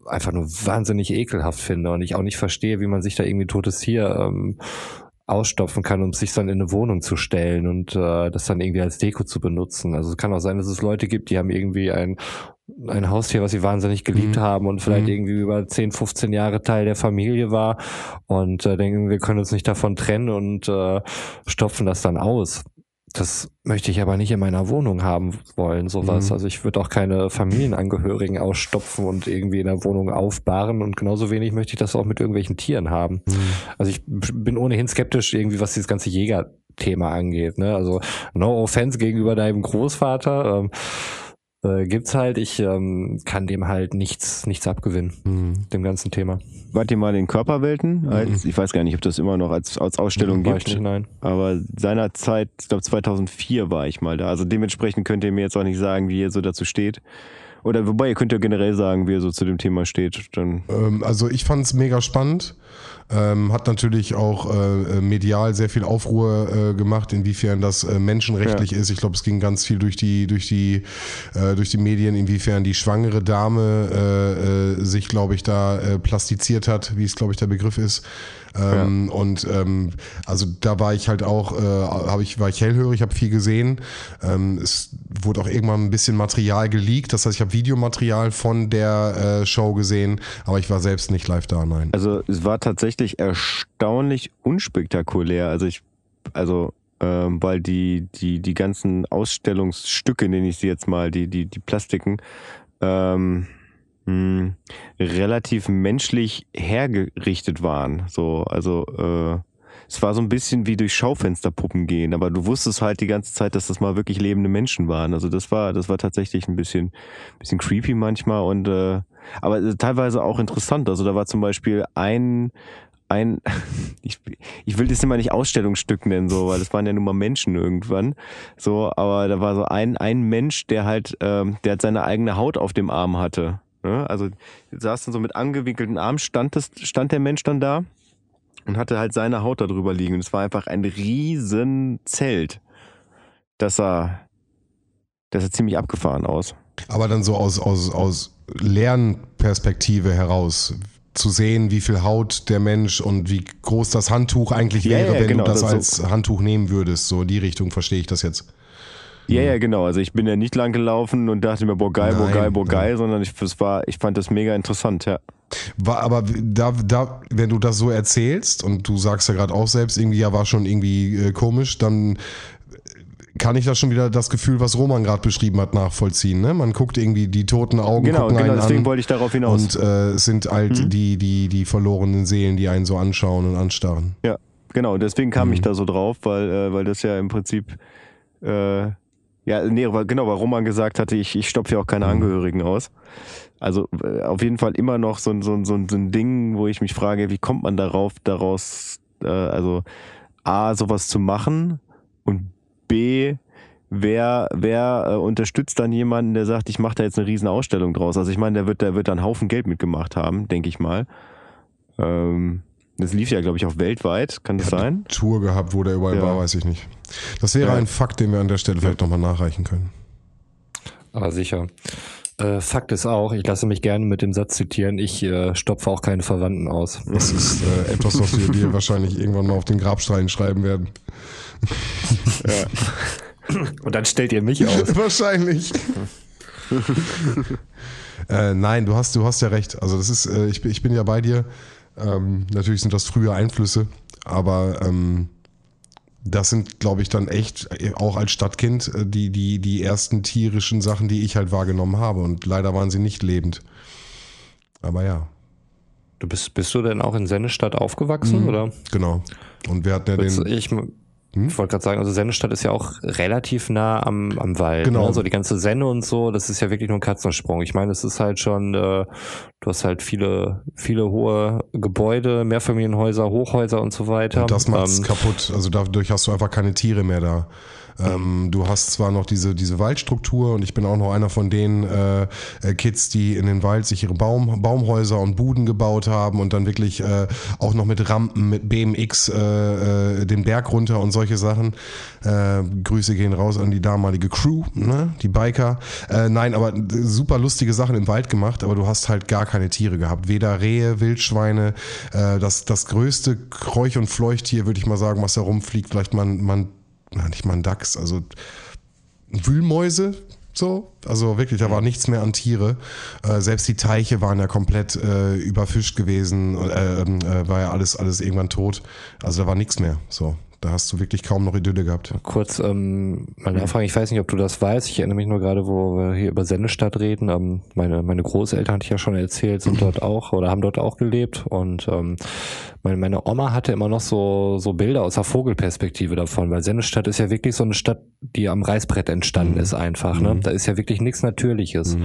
einfach nur wahnsinnig ekelhaft finde und ich auch nicht verstehe, wie man sich da irgendwie totes Tier ähm, ausstopfen kann, um sich dann in eine Wohnung zu stellen und äh, das dann irgendwie als Deko zu benutzen. Also es kann auch sein, dass es Leute gibt, die haben irgendwie ein ein Haustier, was sie wahnsinnig geliebt Mhm. haben und vielleicht Mhm. irgendwie über 10, 15 Jahre Teil der Familie war und äh, denken, wir können uns nicht davon trennen und äh, stopfen das dann aus. Das möchte ich aber nicht in meiner Wohnung haben wollen, sowas. Mhm. Also ich würde auch keine Familienangehörigen ausstopfen und irgendwie in der Wohnung aufbahren und genauso wenig möchte ich das auch mit irgendwelchen Tieren haben. Mhm. Also ich bin ohnehin skeptisch irgendwie, was dieses ganze Jägerthema angeht. Ne? Also no offense gegenüber deinem Großvater. Ähm, äh, gibt's halt, ich ähm, kann dem halt nichts, nichts abgewinnen, hm. dem ganzen Thema. Wart ihr mal in Körperwelten? Als, ich weiß gar nicht, ob das immer noch als, als Ausstellung ich gibt. nicht, nein. Aber seinerzeit, ich glaube 2004 war ich mal da. Also dementsprechend könnt ihr mir jetzt auch nicht sagen, wie ihr so dazu steht. Oder wobei, ihr könnt ja generell sagen, wie ihr so zu dem Thema steht. Dann Ähm, also ich fand es mega spannend. Ähm, hat natürlich auch äh, medial sehr viel Aufruhr äh, gemacht, inwiefern das äh, menschenrechtlich ist. Ich glaube, es ging ganz viel durch die durch die äh, durch die Medien, inwiefern die schwangere Dame äh, äh, sich, glaube ich, da äh, plastiziert hat, wie es glaube ich der Begriff ist. Ähm, Und ähm, also da war ich halt auch, äh, habe ich war ich hellhörig, habe viel gesehen. Ähm, es wurde auch irgendwann ein bisschen Material geleakt, das heißt, ich habe Videomaterial von der äh, Show gesehen, aber ich war selbst nicht live da, nein. Also es war tatsächlich erstaunlich unspektakulär. Also ich, also ähm, weil die, die, die ganzen Ausstellungsstücke, nenne ich sie jetzt mal, die, die, die Plastiken, ähm, mh, relativ menschlich hergerichtet waren. So, also äh, es war so ein bisschen wie durch Schaufensterpuppen gehen, aber du wusstest halt die ganze Zeit, dass das mal wirklich lebende Menschen waren. Also das war, das war tatsächlich ein bisschen, bisschen creepy manchmal und äh, aber teilweise auch interessant. Also da war zum Beispiel ein ein, (laughs) ich, ich will das immer nicht Ausstellungsstück nennen, so, weil das waren ja nun mal Menschen irgendwann. So, aber da war so ein, ein Mensch, der halt, ähm, der hat seine eigene Haut auf dem Arm hatte. Ne? Also saß dann so mit angewinkelten Armen, stand, das, stand der Mensch dann da und hatte halt seine Haut da drüber liegen. Und es war einfach ein riesen Zelt. Das sah, das sah ziemlich abgefahren aus. Aber dann so aus, aus, aus Lernperspektive heraus zu sehen, wie viel Haut der Mensch und wie groß das Handtuch eigentlich Ja, wäre, ja, wenn genau, du das das als Handtuch nehmen würdest. So in die Richtung verstehe ich das jetzt. Ja, ja, genau. Also ich bin ja nicht lang gelaufen und dachte mir, boah, geil, boah, geil, boah, geil, sondern ich, das war, ich fand das mega interessant, ja. War, aber da, da, wenn du das so erzählst und du sagst ja gerade auch selbst irgendwie, ja, war schon irgendwie äh, komisch, dann kann ich da schon wieder das Gefühl, was Roman gerade beschrieben hat, nachvollziehen. Ne? Man guckt irgendwie die toten Augen, Genau, gucken genau, einen deswegen an wollte ich darauf hinaus. und äh, es sind halt Mhm. die, die, die verlorenen Seelen, die einen so anschauen und anstarren. Ja, genau. Deswegen kam Mhm. ich da so drauf, weil, äh, weil das ja im Prinzip, äh, ja, nee, weil, genau, weil Roman gesagt hatte, ich, ich stopfe ja auch keine Mhm. Angehörigen aus. Also äh, auf jeden Fall immer noch so, ein- so, ein- so, so ein Ding, wo ich mich frage, wie kommt man darauf, daraus, äh, also A, sowas zu machen und B, wer, wer äh, unterstützt dann jemanden, der sagt, ich mache da jetzt eine riesen Ausstellung draus. Also ich meine, der wird, der wird da einen Haufen Geld mitgemacht haben, denke ich mal. Ähm, das lief ja, glaube ich, auch weltweit. Kann das sein? Tour gehabt, wo der überall Ja. war, weiß ich nicht. Das wäre Ja. ein Fakt, den wir an der Stelle vielleicht nochmal nachreichen können. Aber sicher. Äh, Fakt ist auch, ich lasse mich gerne mit dem Satz zitieren, ich äh, stopfe auch keine Verwandten aus. Das ist äh, etwas, was wir dir wahrscheinlich irgendwann mal auf den Grabstein schreiben werden. Und dann stellt ihr mich (laughs) aus. Wahrscheinlich. (laughs) äh, nein, du hast, du hast ja recht. Also das ist, äh, ich, bin- ich bin ja bei dir. Ähm, natürlich sind das frühe Einflüsse, aber ähm, das sind, glaube ich, dann echt äh, auch als Stadtkind äh, die, die, die ersten tierischen Sachen, die ich halt wahrgenommen habe. Und leider waren sie nicht lebend. Aber ja, Du bist, bist du denn auch in Sennestadt aufgewachsen, Mhm. oder? genau. Und wir hatten ja den. ich Hm? ich wollte gerade sagen, also Sennestadt ist ja auch relativ nah am, am Wald. Genau. Ne? So die ganze Senne und so, das ist ja wirklich nur ein Katzensprung. Ich meine, es ist halt schon, äh, du hast halt viele, viele hohe Gebäude, Mehrfamilienhäuser, Hochhäuser und so weiter. Und das macht's Ähm, kaputt. Also dadurch hast du einfach keine Tiere mehr da. Ähm, du hast zwar noch diese, diese Waldstruktur und ich bin auch noch einer von den äh, äh, Kids, die in den Wald sich ihre Baum, Baumhäuser und Buden gebaut haben und dann wirklich äh, auch noch mit Rampen, mit BMX äh, äh, den Berg runter und solche Sachen. Äh, Grüße gehen raus an die damalige Crew, ne? die Biker. Äh, nein, aber super lustige Sachen im Wald gemacht, aber du hast halt gar keine Tiere gehabt. Weder Rehe, Wildschweine, äh, das, das größte Kräuch- und Fleuchtier, würde ich mal sagen, was da rumfliegt, vielleicht mal ein- na, nicht mal ein Dachs, also Wühlmäuse, so. Also wirklich, da war nichts mehr an Tiere. Äh, selbst die Teiche waren ja komplett äh, überfischt gewesen, äh, äh, war ja alles, alles irgendwann tot. Also da war nichts mehr. So. Da hast du wirklich kaum noch Idylle gehabt. Kurz ähm, mal nachfragen, ich weiß nicht, ob du das weißt. Ich erinnere mich nur gerade, wo wir hier über Sennestadt reden. Ähm, meine, meine Großeltern, hatte ich ja schon erzählt, sind dort auch oder haben dort auch gelebt. Und ähm, meine, meine Oma hatte immer noch so, so Bilder aus der Vogelperspektive davon, weil Sennestadt ist ja wirklich so eine Stadt, die am Reißbrett entstanden ist einfach. Ne? Da ist ja wirklich nichts Natürliches.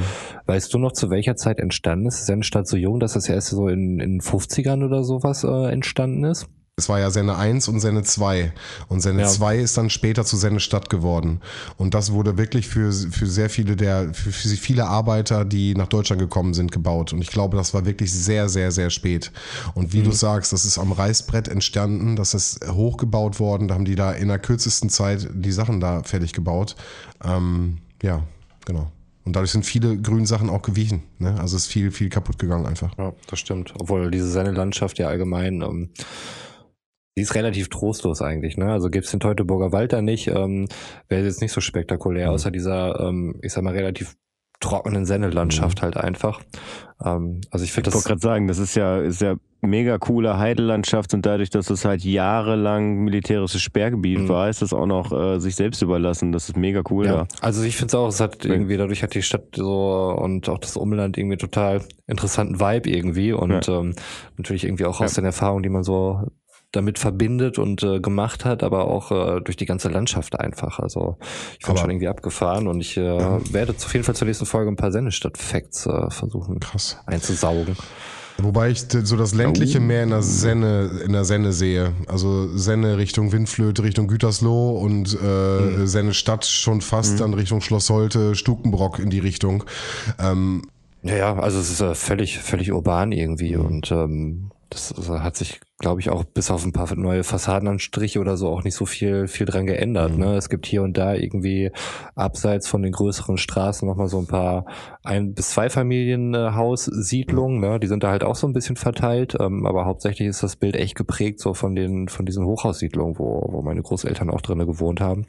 Weißt du noch, zu welcher Zeit entstanden ist? Ist Sennestadt so jung, dass das erst so in, in 50ern oder sowas äh, entstanden ist? Es war ja Senne 1 und Senne 2. Und Senne Ja. 2 ist dann später zu Senne Stadt geworden. Und das wurde wirklich für, für sehr viele der, für, für viele Arbeiter, die nach Deutschland gekommen sind, gebaut. Und ich glaube, das war wirklich sehr, sehr, sehr spät. Und wie du sagst, das ist am Reißbrett entstanden, das ist hochgebaut worden. Da haben die da in der kürzesten Zeit die Sachen da fertig gebaut. Ähm, ja, genau. Und dadurch sind viele Grünsachen auch gewichen. Ne? Also es ist viel, viel kaputt gegangen einfach. Ja, das stimmt. Obwohl diese Senne-Landschaft ja allgemein, ähm, die ist relativ trostlos eigentlich, ne? Also gibt's den Teutoburger Wald da nicht, ähm, wäre jetzt nicht so spektakulär, außer dieser, ähm, ich sag mal, relativ trockenen Sennelandschaft halt einfach. Ähm, also ich finde Ich wollte das. gerade sagen, das ist ja, ist ja mega coole Heidelandschaft und dadurch, dass es halt jahrelang militärisches Sperrgebiet Mhm. war, ist das auch noch äh, sich selbst überlassen. Das ist mega cool Ja, da. also ich finde es auch, es hat irgendwie, dadurch hat die Stadt so und auch das Umland irgendwie total interessanten Vibe irgendwie und ähm, natürlich irgendwie auch aus Ja. den Erfahrungen, die man so damit verbindet und äh, gemacht hat, aber auch äh, durch die ganze Landschaft einfach. Also ich bin schon irgendwie abgefahren und ich äh, werde auf jeden Fall zur nächsten Folge ein paar Sennestadt-Facts äh, versuchen Krass. einzusaugen. Wobei ich so das ländliche mehr in der Senne, in der Senne sehe. Also Senne Richtung Windflöte, Richtung Gütersloh und äh, Senne Stadt schon fast dann Richtung Schloss Holte, Stukenbrock in die Richtung. Ähm, Ja, ja, also es ist äh, völlig, völlig urban irgendwie und ähm, das, das hat sich, glaube ich, auch bis auf ein paar neue Fassadenanstriche oder so auch nicht so viel, viel dran geändert. Ne? Es gibt hier und da irgendwie abseits von den größeren Straßen nochmal so ein paar ein- bis zwei Familienhaussiedlungen, ne? die sind da halt auch so ein bisschen verteilt, ähm, aber hauptsächlich ist das Bild echt geprägt so von den, von diesen Hochhaussiedlungen, wo, wo meine Großeltern auch drinnen gewohnt haben.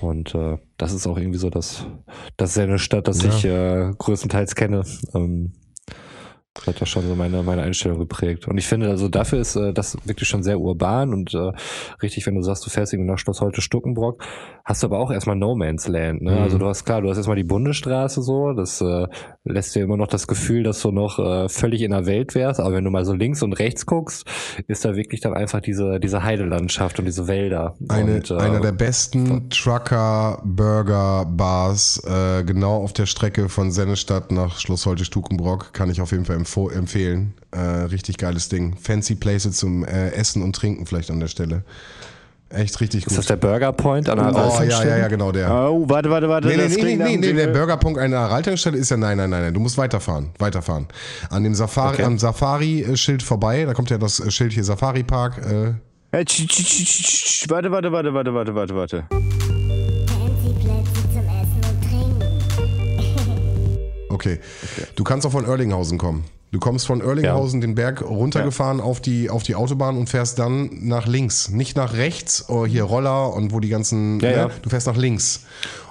Und äh, das ist auch irgendwie so das, das ist ja eine Stadt, das Ja. ich äh, größtenteils kenne. Ähm, das hat da schon so meine, meine Einstellung geprägt. Und ich finde, also dafür ist äh, das wirklich schon sehr urban und äh, richtig, wenn du sagst, du fährst irgendwie nach Schloss Holte Stuckenbrock, hast du aber auch erstmal No Man's Land. Ne? Mhm. Also du hast klar, du hast erstmal die Bundesstraße so, das äh, lässt dir immer noch das Gefühl, dass du noch äh, völlig in der Welt wärst, aber wenn du mal so links und rechts guckst, ist da wirklich dann einfach diese, diese Heidelandschaft und diese Wälder. eine, und, äh, einer der besten Trucker-Burger-Bars, äh, genau auf der Strecke von Sennestadt nach Schloss Holte Stukenbrock, kann ich auf jeden Fall empfehlen. Äh, richtig geiles Ding. Fancy Places zum äh, Essen und Trinken vielleicht an der Stelle. Echt richtig gut. Ist das der Burger Point an der oh, ja, ja, ja, genau der. Oh, warte, warte, warte. Nee, nee, nee, nee, nee, nee, der Jingle. Burgerpunkt einer Raltankstelle ist ja nein, nein, nein, nein. Du musst weiterfahren, weiterfahren. An dem Safari, Okay. am Safari-Schild vorbei, da kommt ja das Schild hier Safari Park. Äh, Warte, warte, warte, warte, warte, warte, warte. Trinken. (laughs) okay. Du kannst auch von Oerlinghausen kommen. Du kommst von Oerlinghausen den Berg runtergefahren auf, die, auf die Autobahn und fährst dann nach links. Nicht nach rechts, oh, hier Roller und wo die ganzen. Ja, ne? ja. Du fährst nach links.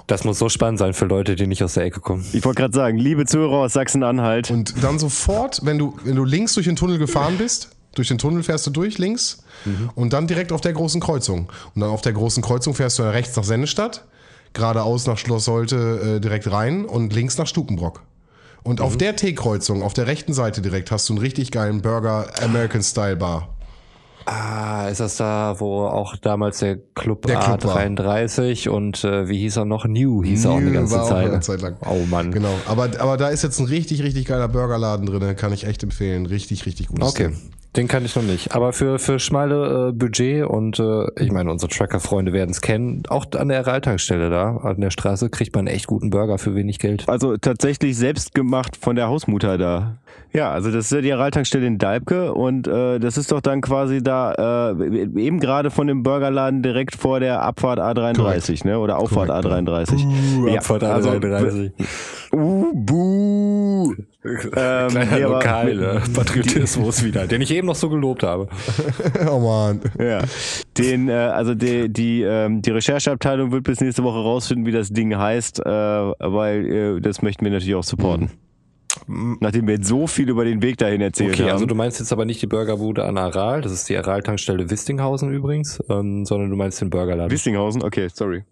Das muss so spannend sein für Leute, die nicht aus der Ecke kommen. Ich wollte gerade sagen, liebe Zuhörer aus Sachsen-Anhalt, Und dann sofort, wenn du, wenn du links durch den Tunnel gefahren bist, durch den Tunnel fährst du durch links und dann direkt auf der großen Kreuzung. Und dann auf der großen Kreuzung fährst du rechts nach Sennestadt, geradeaus nach Schloss Holte äh, direkt rein und links nach Stukenbrock. Und auf der T-Kreuzung, auf der rechten Seite direkt, hast du einen richtig geilen Burger American Style Bar. Ah, ist das da, wo auch damals der Club Der Club war. A33 und äh, wie hieß er noch? New hieß er auch eine New ganze war auch Zeit. eine Zeit lang. Oh Mann. Genau. Aber, aber da ist jetzt ein richtig, richtig geiler Burgerladen drin, kann ich echt empfehlen. Richtig, richtig gutes Okay. Ding. Den kann ich noch nicht. Aber für, für schmale äh, Budget und äh, ich meine, unsere Tracker-Freunde werden es kennen, auch an der Ralltankstelle da, an der Straße, kriegt man echt guten Burger für wenig Geld. also tatsächlich selbst gemacht von der Hausmutter da. Ja, also das ist ja die Araltankstelle in Dalbke und äh, das ist doch dann quasi da äh, eben gerade von dem Burgerladen direkt vor der Abfahrt A33, ne? Oder Auffahrt Korrekt, A33. ja, Abfahrt also, A33. (laughs) Uh, buh. Ähm, Kleiner nee, aber- Lokal-Patriotismus wieder, den ich eben noch so gelobt habe. (laughs) oh man. Ja. Den, äh, also die, die, ähm, die Rechercheabteilung wird bis nächste Woche rausfinden, wie das Ding heißt, äh, weil äh, das möchten wir natürlich auch supporten. Nachdem wir jetzt so viel über den Weg dahin erzählt Okay, haben. also du meinst jetzt aber nicht die Burgerbude an Aral, das ist die Aral-Tankstelle Wistinghausen übrigens, ähm, sondern du meinst den Burgerladen. Wistinghausen, okay, sorry.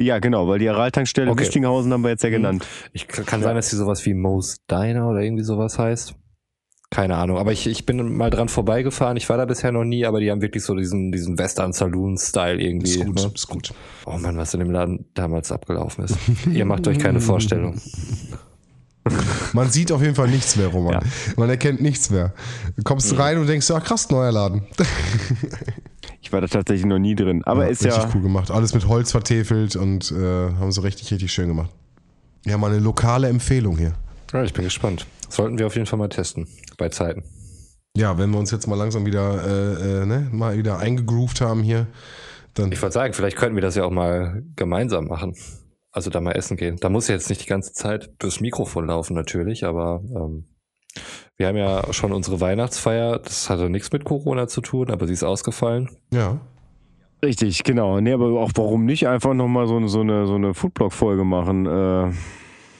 Ja, genau, weil die Araltankstelle Okay. Wistinghausen haben wir jetzt ja genannt. Ich kann sein, dass die sowas wie Mo's Diner oder irgendwie sowas heißt. Keine Ahnung, aber ich, ich bin mal dran vorbeigefahren. Ich war da bisher noch nie, aber die haben wirklich so diesen, diesen Western Saloon Style irgendwie. Ist gut, Ne? ist gut. Oh Mann, was in dem Laden damals abgelaufen ist. Ihr macht euch keine Vorstellung. (laughs) Man sieht auf jeden Fall nichts mehr, Roman. Ja. Man erkennt nichts mehr. Du kommst rein und denkst, ach krass, neuer Laden. (laughs) Ich war da tatsächlich noch nie drin. Aber ist richtig ja. cool gemacht. Alles mit Holz vertefelt und äh, haben sie richtig, richtig schön gemacht. Ja, mal eine lokale Empfehlung hier. Ja, ich bin gespannt. Sollten wir auf jeden Fall mal testen. Bei Zeiten. Ja, wenn wir uns jetzt mal langsam wieder, äh, äh, ne, mal wieder eingegroovt haben hier, dann. Ich wollte sagen, vielleicht könnten wir das ja auch mal gemeinsam machen. Also da mal essen gehen. Da muss ja jetzt nicht die ganze Zeit durchs Mikrofon laufen natürlich, aber ähm, wir haben ja schon unsere Weihnachtsfeier. Das hatte nichts mit Corona zu tun, aber sie ist ausgefallen. Ja. Richtig, genau. Nee, aber auch warum nicht einfach nochmal so, eine- so eine, so eine Foodblog-Folge machen? Äh,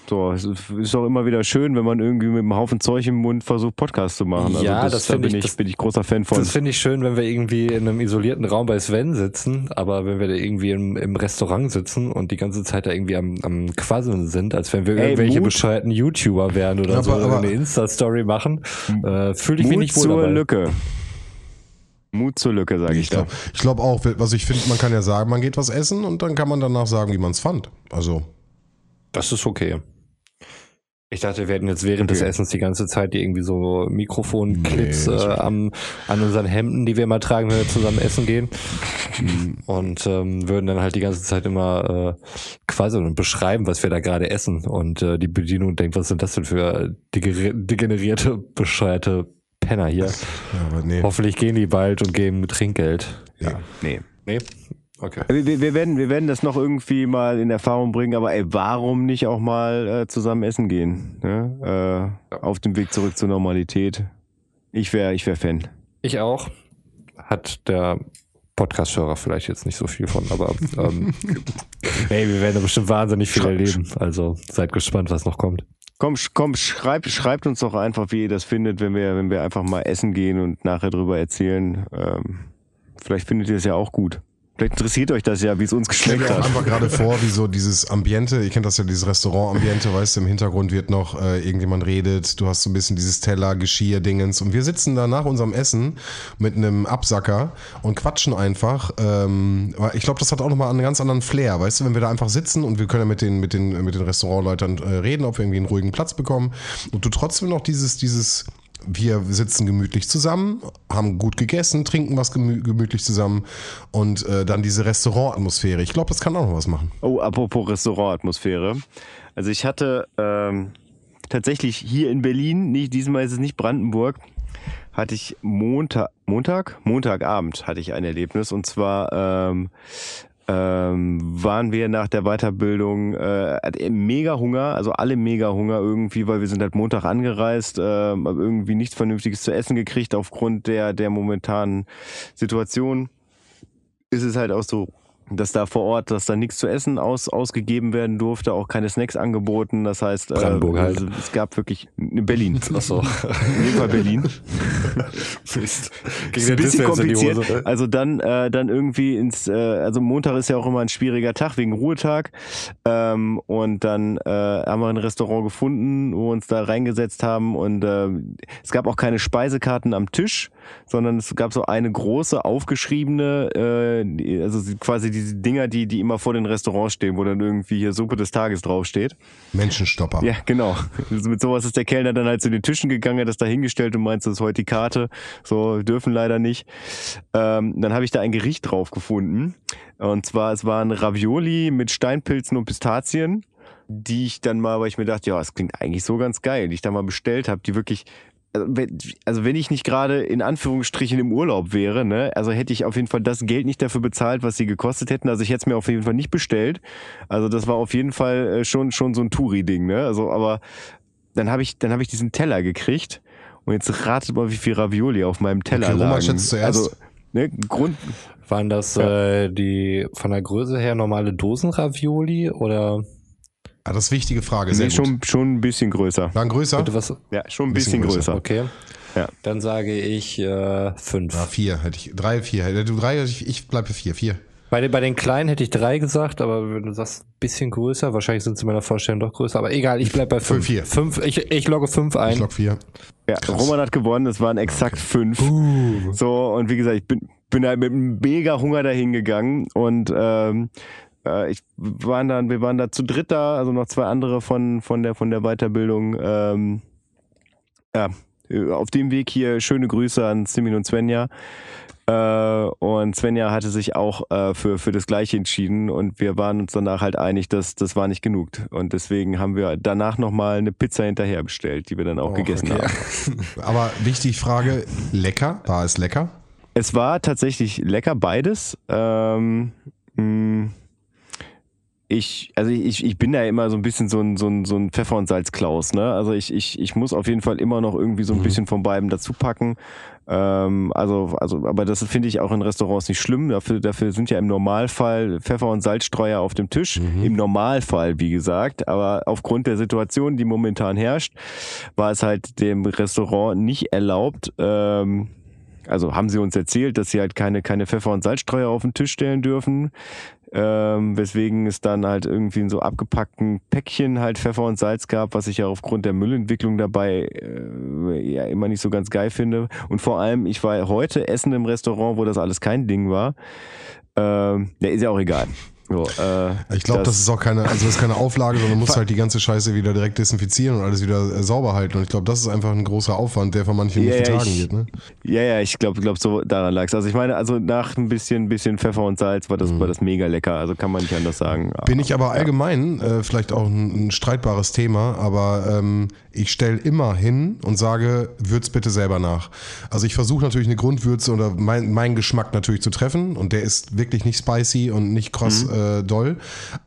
So, es ist auch immer wieder schön, wenn man irgendwie mit einem Haufen Zeug im Mund versucht, Podcast zu machen. Also Ja, das, das da bin ich- ich, das- bin ich großer Fan von. Das finde ich schön, wenn wir irgendwie in einem isolierten Raum bei Sven sitzen, aber wenn wir da irgendwie im, im Restaurant sitzen und die ganze Zeit da irgendwie am, am Quasseln sind, als wenn wir Ey, irgendwelche Mut. bescheuerten YouTuber wären oder Aber- so, oder aber- eine Insta-Story machen, äh, fühle ich mich Mut nicht wohl zur dabei. Lücke. Mut zur Lücke, sage ich, Ich glaube glaub auch, was ich finde, man kann ja sagen, man geht was essen und dann kann man danach sagen, wie man es fand. Also, Das ist okay. Ich dachte, wir hätten jetzt während des Okay. Essens die ganze Zeit die irgendwie so Mikrofonclips Nee, äh, am, an unseren Hemden, die wir immer tragen, wenn wir zusammen essen gehen. Und ähm, würden dann halt die ganze Zeit immer äh, quasi und beschreiben, was wir da gerade essen. Und äh, die Bedienung denkt, was sind das denn für degener- degenerierte, bescheuerte Penner hier. ja, aber nee. Hoffentlich gehen die bald und geben Trinkgeld. Ja, nee. Nee? Okay. Wir, wir, wir, werden, wir werden das noch irgendwie mal in Erfahrung bringen, aber ey, warum nicht auch mal äh, zusammen essen gehen? Ne? Äh, Auf dem Weg zurück zur Normalität. Ich wäre ich wär Fan. Ich auch. Hat der Podcast-Hörer vielleicht jetzt nicht so viel von, aber ähm, (laughs) hey, wir werden da bestimmt wahnsinnig viel erleben. Also seid gespannt, was noch kommt. Komm, komm, schreibt, schreibt uns doch einfach, wie ihr das findet, wenn wir, wenn wir einfach mal essen gehen und nachher drüber erzählen. Ähm, vielleicht findet ihr es ja auch gut. Vielleicht interessiert euch das ja, wie es uns Ich geschmeckt mir auch hat. einfach gerade vor, wie so (laughs) dieses Ambiente, ihr kennt das ja, dieses Restaurant-Ambiente, weißt du, im Hintergrund wird noch äh, irgendjemand redet, du hast so ein bisschen dieses Teller, Geschirr, Dingens und wir sitzen da nach unserem Essen mit einem Absacker und quatschen einfach. Ähm, aber ich glaube, das hat auch nochmal einen ganz anderen Flair, weißt du, wenn wir da einfach sitzen und wir können ja mit den, mit den, mit den Restaurantleutern äh, reden, ob wir irgendwie einen ruhigen Platz bekommen und du trotzdem noch dieses, dieses wir sitzen gemütlich zusammen, haben gut gegessen, trinken was gemü gemütlich zusammen und äh, dann diese Restaurantatmosphäre. Ich glaube, das kann auch noch was machen. Oh, apropos Restaurantatmosphäre. Also ich hatte ähm, tatsächlich hier in Berlin, nicht, diesmal ist es nicht Brandenburg, hatte ich Montag, Montag? Montagabend hatte ich ein Erlebnis und zwar ähm, ähm, waren wir nach der Weiterbildung äh, mega Hunger, also alle mega Hunger irgendwie, weil wir sind halt Montag angereist, haben irgendwie nichts Vernünftiges zu essen gekriegt aufgrund der der momentanen Situation. Ist es halt auch so, dass da vor Ort, dass da nichts zu essen aus, ausgegeben werden durfte, auch keine Snacks angeboten. Das heißt, Brandenburg äh, halt. also es gab wirklich (laughs) in Berlin. Achso. In jedem Fall Berlin. (laughs) ist ein bisschen kompliziert. Also dann, äh, dann irgendwie ins, äh, also Montag ist ja auch immer ein schwieriger Tag wegen Ruhetag. Ähm, und dann äh, haben wir ein Restaurant gefunden, wo wir uns da reingesetzt haben und äh, es gab auch keine Speisekarten am Tisch, sondern es gab so eine große aufgeschriebene, äh, also quasi diese Dinger, die, die immer vor den Restaurants stehen, wo dann irgendwie hier Suppe des Tages draufsteht. Menschenstopper. Ja, genau. Also Mit sowas ist der Kellner dann halt zu den Tischen gegangen, hat das da hingestellt und meint, das ist heute die Karte. So, dürfen leider nicht. Ähm, dann habe ich da ein Gericht drauf gefunden. Und zwar, es waren Ravioli mit Steinpilzen und Pistazien, die ich dann mal, weil ich mir dachte, ja, das klingt eigentlich so ganz geil, die ich da mal bestellt habe, die wirklich also wenn- also wenn ich nicht gerade in Anführungsstrichen im Urlaub wäre, ne, also hätte ich auf jeden Fall das Geld nicht dafür bezahlt, was sie gekostet hätten. Also ich hätte es mir auf jeden Fall nicht bestellt. Also das war auf jeden Fall äh, schon schon so ein Touri-Ding, ne? Also aber dann habe ich dann habe ich diesen Teller gekriegt und jetzt ratet mal, wie viel Ravioli auf meinem Teller Okay, lagen. schätzt zuerst. Also ne, Grund Waren das äh, die von der Größe her normale Dosenravioli oder Ah, das ist eine wichtige Frage. Sehr nee, gut. schon schon ein bisschen größer. Waren größer? bitte was? Ja, schon ein Bisschen bisschen, größer. größer. Okay. Ja. Dann sage ich äh, fünf. Ja, vier hätte ich. Drei, vier. Hätte du drei, hätte ich, ich bleibe vier. Vier. Bei den, bei den kleinen hätte ich drei gesagt, aber wenn du sagst, bisschen größer, wahrscheinlich sind sie in meiner Vorstellung doch größer. Aber egal, ich bleib bei fünf. Vier. Fünf, ich, ich logge fünf Ich ein. log vier. Ja, Krass. Roman hat gewonnen, es waren exakt fünf. Uh. So, und wie gesagt, ich bin, bin halt mit einem mega Hunger dahin gegangen und ähm, äh, ich wir waren dann, wir waren da zu dritt da, also noch zwei andere von, von der von der Weiterbildung. Ähm, ja, auf dem Weg hier schöne Grüße an Simin und Svenja. Äh, und Svenja hatte sich auch äh, für, für das Gleiche entschieden und wir waren uns danach halt einig, dass das war nicht genug. Und deswegen haben wir danach nochmal eine Pizza hinterher bestellt, die wir dann auch Oh, gegessen okay. haben. (laughs) Aber wichtig Frage, lecker? War es lecker? Es war tatsächlich lecker, beides. Ähm, mh, ich, also ich, ich bin da immer so ein bisschen so ein, so ein, so ein Pfeffer- und Salzklaus, ne? Also ich, ich, ich muss auf jeden Fall immer noch irgendwie so ein bisschen von beiden dazu packen. Ähm, also, also, aber das finde ich auch in Restaurants nicht schlimm. Dafür, dafür sind ja im Normalfall Pfeffer- und Salzstreuer auf dem Tisch. Im Normalfall, wie gesagt. Aber aufgrund der Situation, die momentan herrscht, war es halt dem Restaurant nicht erlaubt, ähm, also haben sie uns erzählt, dass sie halt keine, keine Pfeffer- und Salzstreuer auf den Tisch stellen dürfen. Ähm, weswegen es dann halt irgendwie in so abgepackten Päckchen halt Pfeffer und Salz gab, was ich ja aufgrund der Müllentwicklung dabei äh, ja immer nicht so ganz geil finde. Und vor allem, ich war heute essen im Restaurant, wo das alles kein Ding war. Ähm, ja, ist ja auch egal. (laughs) So, äh, Ich glaube, das, ist auch keine, also das ist keine Auflage, sondern du musst halt die ganze Scheiße wieder direkt desinfizieren und alles wieder äh, sauber halten. Und ich glaube, das ist einfach ein großer Aufwand, der von manchen Ja, nicht ja, getragen ich- wird. Ne? Ja, ja, ich glaube, glaub, so daran lag's. Also ich meine, also nach ein bisschen, bisschen Pfeffer und Salz war das, war das mega lecker. Also kann man nicht anders sagen. Mhm. Bin ich aber allgemein, äh, vielleicht auch ein, ein streitbares Thema, aber ähm, ich stelle immer hin und sage, würz bitte selber nach. Also ich versuche natürlich eine Grundwürze oder mein, meinen Geschmack natürlich zu treffen und der ist wirklich nicht spicy und nicht krass äh, doll.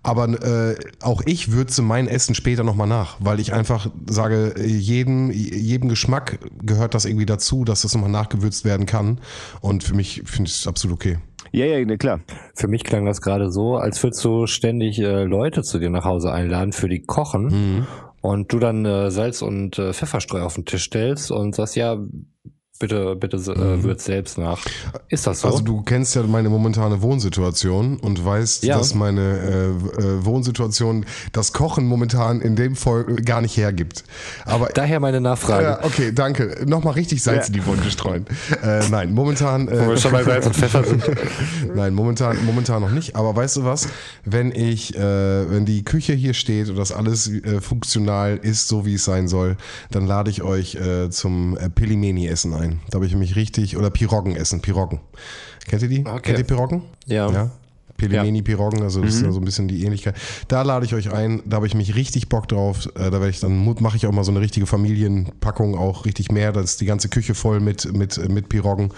Aber äh, auch ich würze mein Essen später nochmal nach, weil ich einfach sage, jedem, jedem Geschmack gehört das irgendwie dazu, dass das nochmal nachgewürzt werden kann. Und für mich finde ich es absolut okay. Ja, ja, ne, klar. Für mich klang das gerade so, als würdest du ständig äh, Leute zu dir nach Hause einladen, für die kochen Mhm. und du dann äh, Salz und äh, Pfefferstreu auf den Tisch stellst und sagst, ja, bitte, bitte äh, würz selbst nach. Ist das so? Mhm. Also du kennst ja meine momentane Wohnsituation und weißt, Ja. dass meine äh, äh, Wohnsituation das Kochen momentan in dem Fall gar nicht hergibt. Aber Daher meine Nachfrage. ja, okay, danke. Nochmal richtig Salz in die Wunde streuen. Äh, nein, momentan. Äh, Wo wir schon bei Salz und Pfeffer sind. (laughs) Nein, momentan, momentan noch nicht. Aber weißt du was? Wenn ich, äh, wenn die Küche hier steht und das alles äh, funktional ist, so wie es sein soll, dann lade ich euch äh, zum äh, Pelimeni-Essen ein. Da habe ich mich richtig, oder Piroggen essen, Piroggen. Kennt ihr die? Okay. Kennt ihr Piroggen? Ja. Ja. Pelimeni Piroggen, also das ist ja so ein bisschen die Ähnlichkeit. Da lade ich euch ein, da habe ich mich richtig Bock drauf. Äh, Da werde ich dann mache ich auch mal so eine richtige Familienpackung, auch richtig mehr. Da ist die ganze Küche voll mit mit mit Piroggen.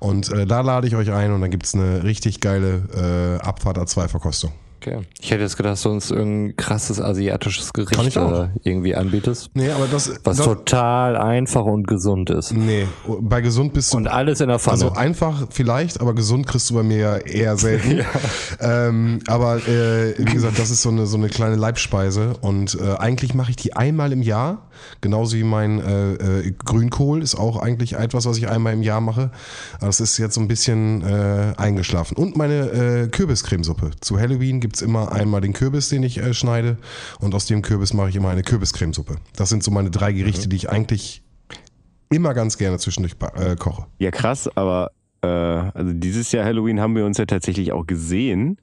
Und äh, da lade ich euch ein und dann gibt's eine richtig geile äh, Abfahrt A2 Verkostung. Okay. Ich hätte jetzt gedacht, dass du uns irgendein krasses asiatisches Gericht äh, irgendwie anbietest. Nee, aber das Was das, total einfach und gesund ist. Nee, bei gesund bist du Und alles in der Pfanne. Also einfach vielleicht, aber gesund kriegst du bei mir ja eher selten. (laughs) ähm, aber äh, wie gesagt, das ist so eine, so eine kleine Leibspeise und äh, eigentlich mache ich die einmal im Jahr. Genauso wie mein äh, äh, Grünkohl ist auch eigentlich etwas, was ich einmal im Jahr mache. Das ist jetzt so ein bisschen äh, eingeschlafen. Und meine Kürbiscremesuppe. Zu Halloween gibt's immer einmal den Kürbis, den ich äh, schneide. Und aus dem Kürbis mache ich immer eine Kürbiscremesuppe. Das sind so meine drei Gerichte, die ich eigentlich immer ganz gerne zwischendurch äh, koche. Ja, krass, aber äh, also dieses Jahr Halloween haben wir uns ja tatsächlich auch gesehen.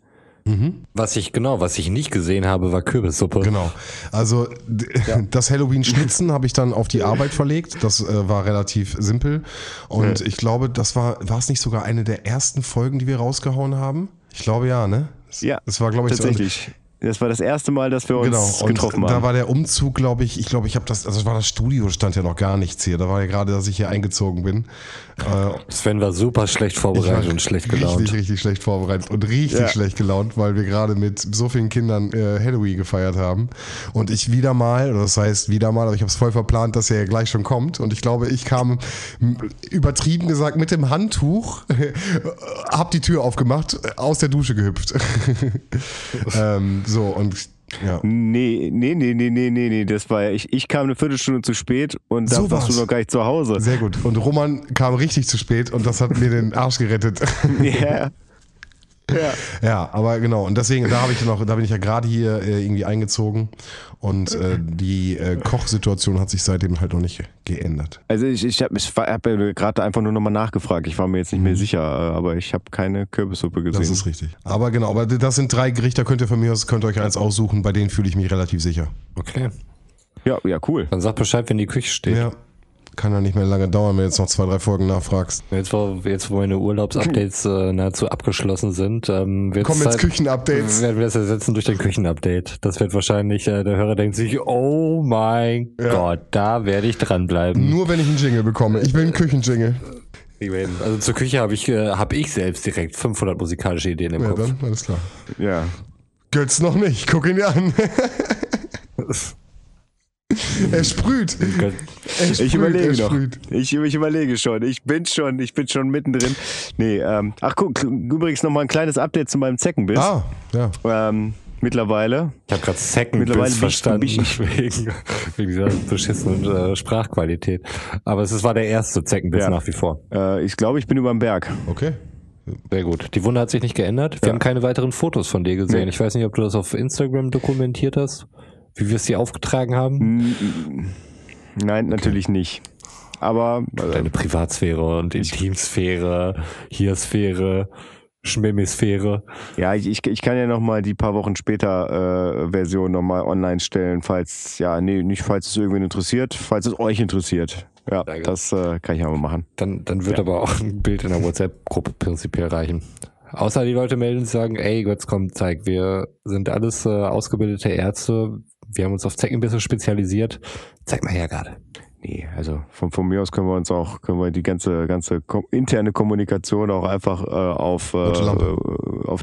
was ich, genau, was ich nicht gesehen habe, war Kürbissuppe. Genau. Also d- (laughs) das Halloween-Schnitzen habe ich dann auf die Arbeit verlegt. Das äh, war relativ simpel. Und ich glaube, das war, war es nicht sogar eine der ersten Folgen, die wir rausgehauen haben? Ich glaube ja, ne? Das- Ja, Das war, glaube ich, so- Tatsächlich. Das war das erste Mal, dass wir uns Genau, getroffen da haben. war der Umzug, glaube ich, ich glaube, ich habe das, also das war das Studio, stand ja noch gar nichts hier. Da war ja gerade, dass ich hier eingezogen bin. Äh, Sven war super schlecht vorbereitet und schlecht gelaunt. Richtig, richtig schlecht vorbereitet und richtig Ja. schlecht gelaunt, weil wir gerade mit so vielen Kindern äh, Halloween gefeiert haben. Und ich wieder mal, oder das heißt wieder mal, aber ich habe es voll verplant, dass er ja gleich schon kommt. Und ich glaube, ich kam übertrieben gesagt mit dem Handtuch, (laughs) hab die Tür aufgemacht, aus der Dusche gehüpft. (laughs) ähm, so und ja. Nee, nee, nee, nee, nee, nee, nee, das war ja, ich, ich kam eine Viertelstunde zu spät und da So warst du war's. noch gar nicht zu Hause. Sehr gut. Und Roman kam richtig zu spät und das hat mir den Arsch gerettet. (laughs) Ja. Ja. Ja, aber genau. Und deswegen, da habe ich noch, da bin ich ja gerade hier äh, irgendwie eingezogen und äh, die äh, Kochsituation hat sich seitdem halt noch nicht geändert. Also ich, ich habe ich hab gerade einfach nur nochmal nachgefragt. Ich war mir jetzt nicht mehr sicher, äh, aber ich habe keine Kürbissuppe gesehen. Das ist richtig. Aber genau, aber das sind drei Gerichte, da könnt ihr von mir aus, könnt ihr euch eins aussuchen, bei denen fühle ich mich relativ sicher. Okay. ja, ja, cool. Dann sag Bescheid, wenn die Küche steht. Ja. Kann ja nicht mehr lange dauern, wenn du jetzt noch zwei, drei Folgen nachfragst. Jetzt, wo, jetzt, wo meine Urlaubsupdates äh, nahezu abgeschlossen sind, ähm, wird's Kommen jetzt Küchenupdates. werden wir das ersetzen durch den Küchenupdate. Das wird wahrscheinlich, äh, der Hörer denkt sich, oh mein Ja. Gott, da werde ich dranbleiben. Nur wenn ich einen Jingle bekomme. Ich will einen Küchenjingle. Also zur Küche habe ich, äh, hab ich selbst direkt 500 musikalische Ideen im Ja, Kopf. dann, alles klar. Ja. Götz noch nicht. Guck ihn dir an. (laughs) (laughs) er sprüht. Er Ich sprüht, überlege er noch. Ich, ich überlege schon. Ich bin schon, ich bin schon mittendrin. Nee, ähm, ach guck, übrigens noch mal ein kleines Update zu meinem Zeckenbiss. Ah, ja. Ähm, mittlerweile. Ich habe gerade Second Mittlerweile Biss bin ich- verstanden bin ich- (laughs) wegen, wegen dieser beschissenen äh, Sprachqualität. Aber es war der erste Zeckenbiss Ja. nach wie vor. Äh, ich glaube, ich bin über dem Berg. Okay. Sehr gut. Die Wunde hat sich nicht geändert. Wir Ja. haben keine weiteren Fotos von dir gesehen. Nee. Ich weiß nicht, ob du das auf Instagram dokumentiert hast, wie wir es dir aufgetragen haben. Nein, natürlich nicht. Aber äh, Deine Privatsphäre und Intimsphäre, Hiersphäre, Schmimmisphäre. ja, ich, ich, ich kann ja noch mal die paar Wochen später äh, Version noch mal online stellen, falls ja, nee, nicht falls es irgendwen interessiert, falls es euch interessiert. Ja, gut. das äh, kann ich aber machen. Dann, dann wird Ja. aber auch ein Bild in der WhatsApp-Gruppe prinzipiell reichen. Außer die Leute melden und sagen, ey, Götz, komm, zeig, wir sind alles äh, ausgebildete Ärzte, wir haben uns auf Zeckenbisse spezialisiert. Zeig mal her gerade. Nee, also von, von mir aus können wir uns auch, können wir die ganze, ganze kom interne Kommunikation auch einfach äh, auf, äh, äh, auf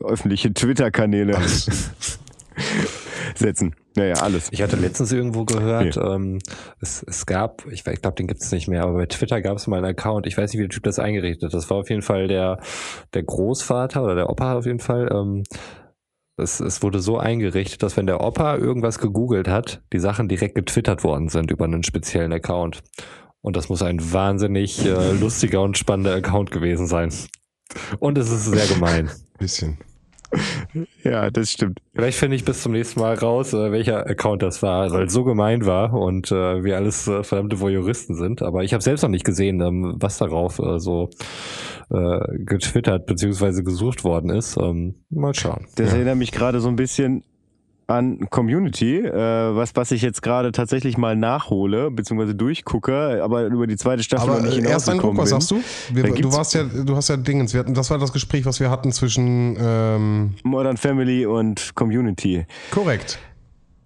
öffentliche Twitter-Kanäle (laughs) setzen. Naja, alles. Ich hatte letztens irgendwo gehört, ähm, es, es gab, ich, ich glaube, den gibt es nicht mehr, aber bei Twitter gab es mal einen Account, ich weiß nicht, wie der Typ das eingerichtet hat. Das war auf jeden Fall der, der Großvater oder der Opa auf jeden Fall. Ähm, es, es wurde so eingerichtet, dass wenn der Opa irgendwas gegoogelt hat, die Sachen direkt getwittert worden sind über einen speziellen Account. Und das muss ein wahnsinnig äh, lustiger und spannender Account gewesen sein. Und es ist sehr gemein. (laughs) Bisschen. (laughs) Ja, das stimmt. Vielleicht finde ich bis zum nächsten Mal raus, äh, welcher Account das war, weil es so gemein war und äh, wir alles äh, verdammte Voyeuristen sind. Aber ich habe selbst noch nicht gesehen, ähm, was darauf äh, so äh, getwittert bzw. gesucht worden ist. Ähm, mal schauen. Das Ja. erinnert mich gerade so ein bisschen an Community, äh, was, was ich jetzt gerade tatsächlich mal nachhole, beziehungsweise durchgucke, aber über die zweite Staffel Aber noch nicht äh, erst Eindruck, hinausgekommen was sagst du? Wir, du warst ja, du hast ja Dingens. Wir hatten, das war das Gespräch, was wir hatten zwischen. Ähm, Modern Family und Community. korrekt.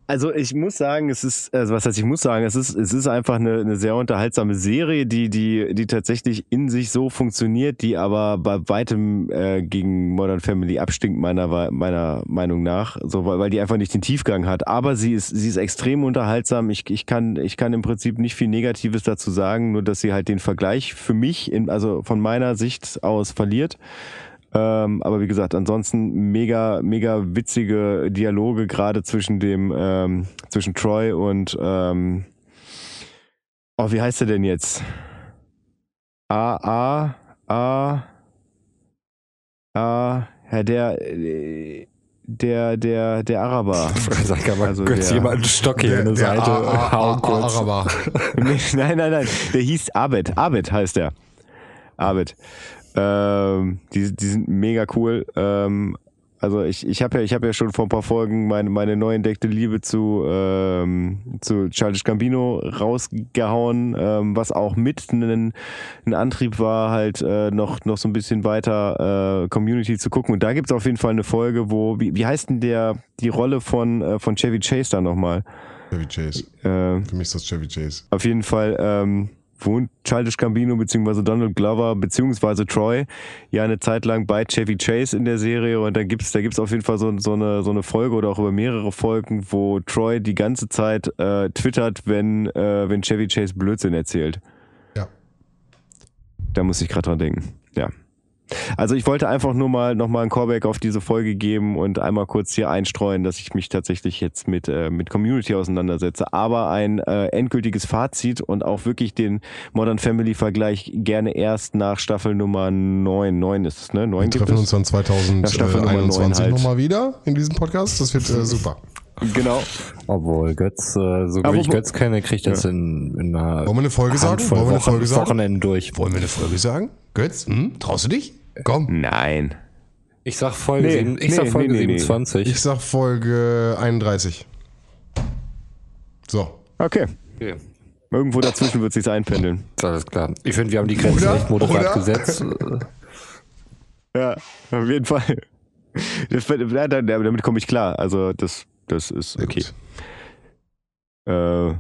Also ich muss sagen, es ist, also was heißt ich muss sagen, es ist, es ist einfach eine, eine sehr unterhaltsame Serie, die, die, die tatsächlich in sich so funktioniert, die aber bei weitem äh, gegen Modern Family abstinkt meiner, meiner Meinung nach, so, weil, weil die einfach nicht den Tiefgang hat. Aber sie ist, sie ist extrem unterhaltsam. Ich, ich kann, ich kann im Prinzip nicht viel Negatives dazu sagen, nur dass sie halt den Vergleich für mich, in, also von meiner Sicht aus verliert. Ähm, aber wie gesagt, ansonsten mega, mega witzige Dialoge, gerade zwischen dem, ähm, zwischen Troy und, ähm, oh, wie heißt er denn jetzt? A, A, A, A, ja, der, der, der, der Araber. Sag mal, Also kurz der- jemand einen Stock hier in die Seite hauen kurz. Araber. (laughs) Nee, nein, nein, nein. Der hieß Abed. Abed heißt der. Abed. Ähm, die, die sind mega cool. Ähm, also ich, ich habe ja, ich habe ja schon vor ein paar Folgen meine, meine neu entdeckte Liebe zu, ähm, zu Childish Gambino rausgehauen, ähm, was auch mit ein, ein Antrieb war, halt äh, noch, noch so ein bisschen weiter äh, Community zu gucken. Und da gibt's auf jeden Fall eine Folge, wo, wie, wie heißt denn der, die Rolle von, äh, von Chevy Chase da nochmal? Chevy Chase. Äh, Für mich ist das Chevy Chase. auf jeden Fall ähm, wohnt Childish Gambino beziehungsweise Donald Glover beziehungsweise Troy ja eine Zeit lang bei Chevy Chase in der Serie und da gibt's da gibt's auf jeden Fall so, so eine so eine Folge oder auch über mehrere Folgen, wo Troy die ganze Zeit äh, twittert, wenn äh, wenn Chevy Chase Blödsinn erzählt. Ja. Da muss ich gerade dran denken. Ja. Also ich wollte einfach nur mal nochmal ein Callback auf diese Folge geben und einmal kurz hier einstreuen, dass ich mich tatsächlich jetzt mit, äh, mit Community auseinandersetze. Aber ein äh, endgültiges Fazit und auch wirklich den Modern Family Vergleich gerne erst nach Staffel Nummer 9. 9 ist es, ne? 9 Wir treffen uns dann Ja, Staffel Nummer 9 2021 halt. nochmal wieder in diesem Podcast. Das wird äh, super. Genau. Obwohl Götz, äh, so Aber wie ich Götz kenne, kriegt das in, in einer Wollen wir eine Folge sagen? Wollen wir eine Wochen, Folge sagen? Wochenenden durch. Wollen wir eine Folge sagen? Götz, hm? traust du dich? Komm. Nein. Ich sag Folge, Nee, sieben, ich nee, sag Folge nee, nee, nee. 27. Ich sag Folge 31. So. Okay. Okay. Irgendwo dazwischen wird sich's einpendeln. Ist alles klar. Ich finde, wir haben die Grenzen Oder? echt moderat Oder? gesetzt. (laughs) Ja, auf jeden Fall. Das, ja, da- damit komme ich klar. Also das, das ist okay. Äh,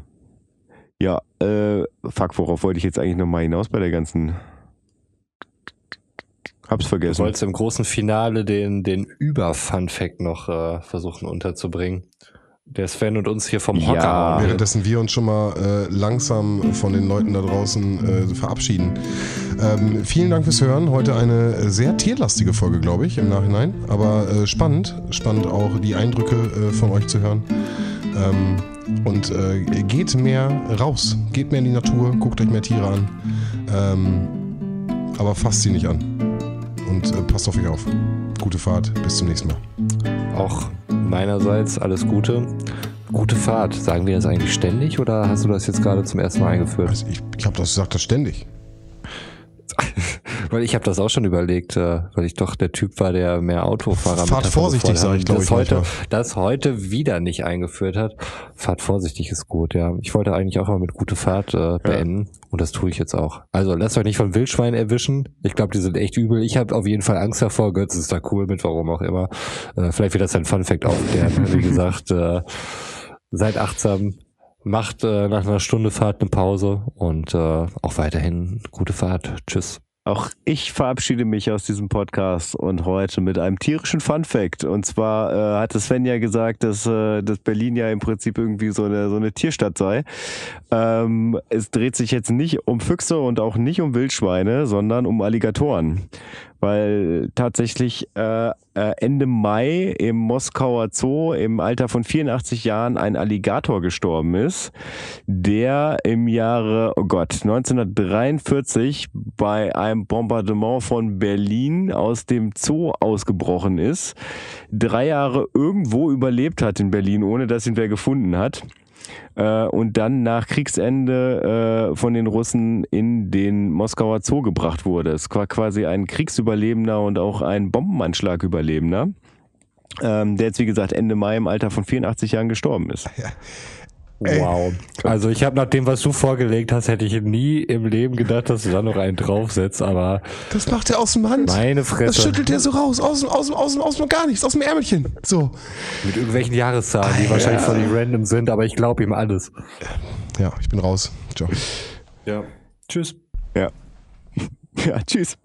ja, äh, fuck, worauf wollte ich jetzt eigentlich nochmal hinaus bei der ganzen. Hab's Du vergessen. wolltest im großen Finale den, den Über-Fun-Fact noch äh, versuchen unterzubringen. Der Sven und uns hier vom Ja. Hocker will. Währenddessen wir uns schon mal äh, langsam von den Leuten da draußen äh, verabschieden. Ähm, vielen Dank fürs Hören. Heute eine sehr tierlastige Folge, glaube ich, im Nachhinein. Aber äh, spannend. Spannend auch die Eindrücke äh, von euch zu hören. Ähm, und äh, geht mehr raus. Geht mehr in die Natur. Guckt euch mehr Tiere an. Ähm, aber fasst sie nicht an. Und äh, passt auf euch auf. Gute Fahrt. Bis zum nächsten Mal. Auch meinerseits alles Gute. Gute Fahrt. Sagen wir das eigentlich ständig oder hast du das jetzt gerade zum ersten Mal eingeführt? Also ich ich habe das gesagt, das ständig. (laughs) Weil ich habe das auch schon überlegt, äh, weil ich doch der Typ war, der mehr Autofahrer Fahrt vorsichtig, Vorteil sag ich, hat. glaub das ich, heute, das heute wieder nicht eingeführt hat. Fahrt vorsichtig ist gut, ja. Ich wollte eigentlich auch mal mit gute Fahrt äh, beenden und das tue ich jetzt auch. Also lasst euch nicht von Wildschweinen erwischen. Ich glaube, die sind echt übel. Ich habe auf jeden Fall Angst davor. Götz ist da cool mit, warum auch immer. Äh, vielleicht wird das ein Fun Fact aufklären. (laughs) Wie gesagt, äh, seid achtsam. Macht äh, nach einer Stunde Fahrt eine Pause und äh, auch weiterhin gute Fahrt. Tschüss. Auch ich verabschiede mich aus diesem Podcast und heute mit einem tierischen Fun Fact. Und zwar äh, hatte Sven ja gesagt, dass, äh, dass Berlin ja im Prinzip irgendwie so eine, so eine Tierstadt sei. Ähm, es dreht sich jetzt nicht um Füchse und auch nicht um Wildschweine, sondern um Alligatoren. Weil tatsächlich äh, äh, Ende Mai im Moskauer Zoo im Alter von 84 Jahren ein Alligator gestorben ist, der im Jahre, oh Gott, 1943 bei einem Bombardement von Berlin aus dem Zoo ausgebrochen ist, drei Jahre irgendwo überlebt hat in Berlin, ohne dass ihn wer gefunden hat äh, und dann nach Kriegsende äh, von den Russen in den Moskauer Zoo gebracht wurde. Es war quasi ein Kriegsüberlebender und auch ein Bombenanschlagüberlebender, ähm, der jetzt wie gesagt Ende Mai im Alter von 84 Jahren gestorben ist. Wow. Also ich habe nach dem, was du vorgelegt hast, hätte ich nie im Leben gedacht, dass du da noch einen draufsetzt, aber Das macht er aus dem Hand. meine Das Fresse. schüttelt er so raus, aus, dem- aus, dem- aus, dem- aus dem gar nichts, aus dem Ärmelchen. So. Mit irgendwelchen Jahreszahlen, die wahrscheinlich völlig random sind, aber ich glaube ihm alles. Ja, ich bin raus. Ciao. Ja. Tschüss. Ja. (laughs) Ja, tschüss.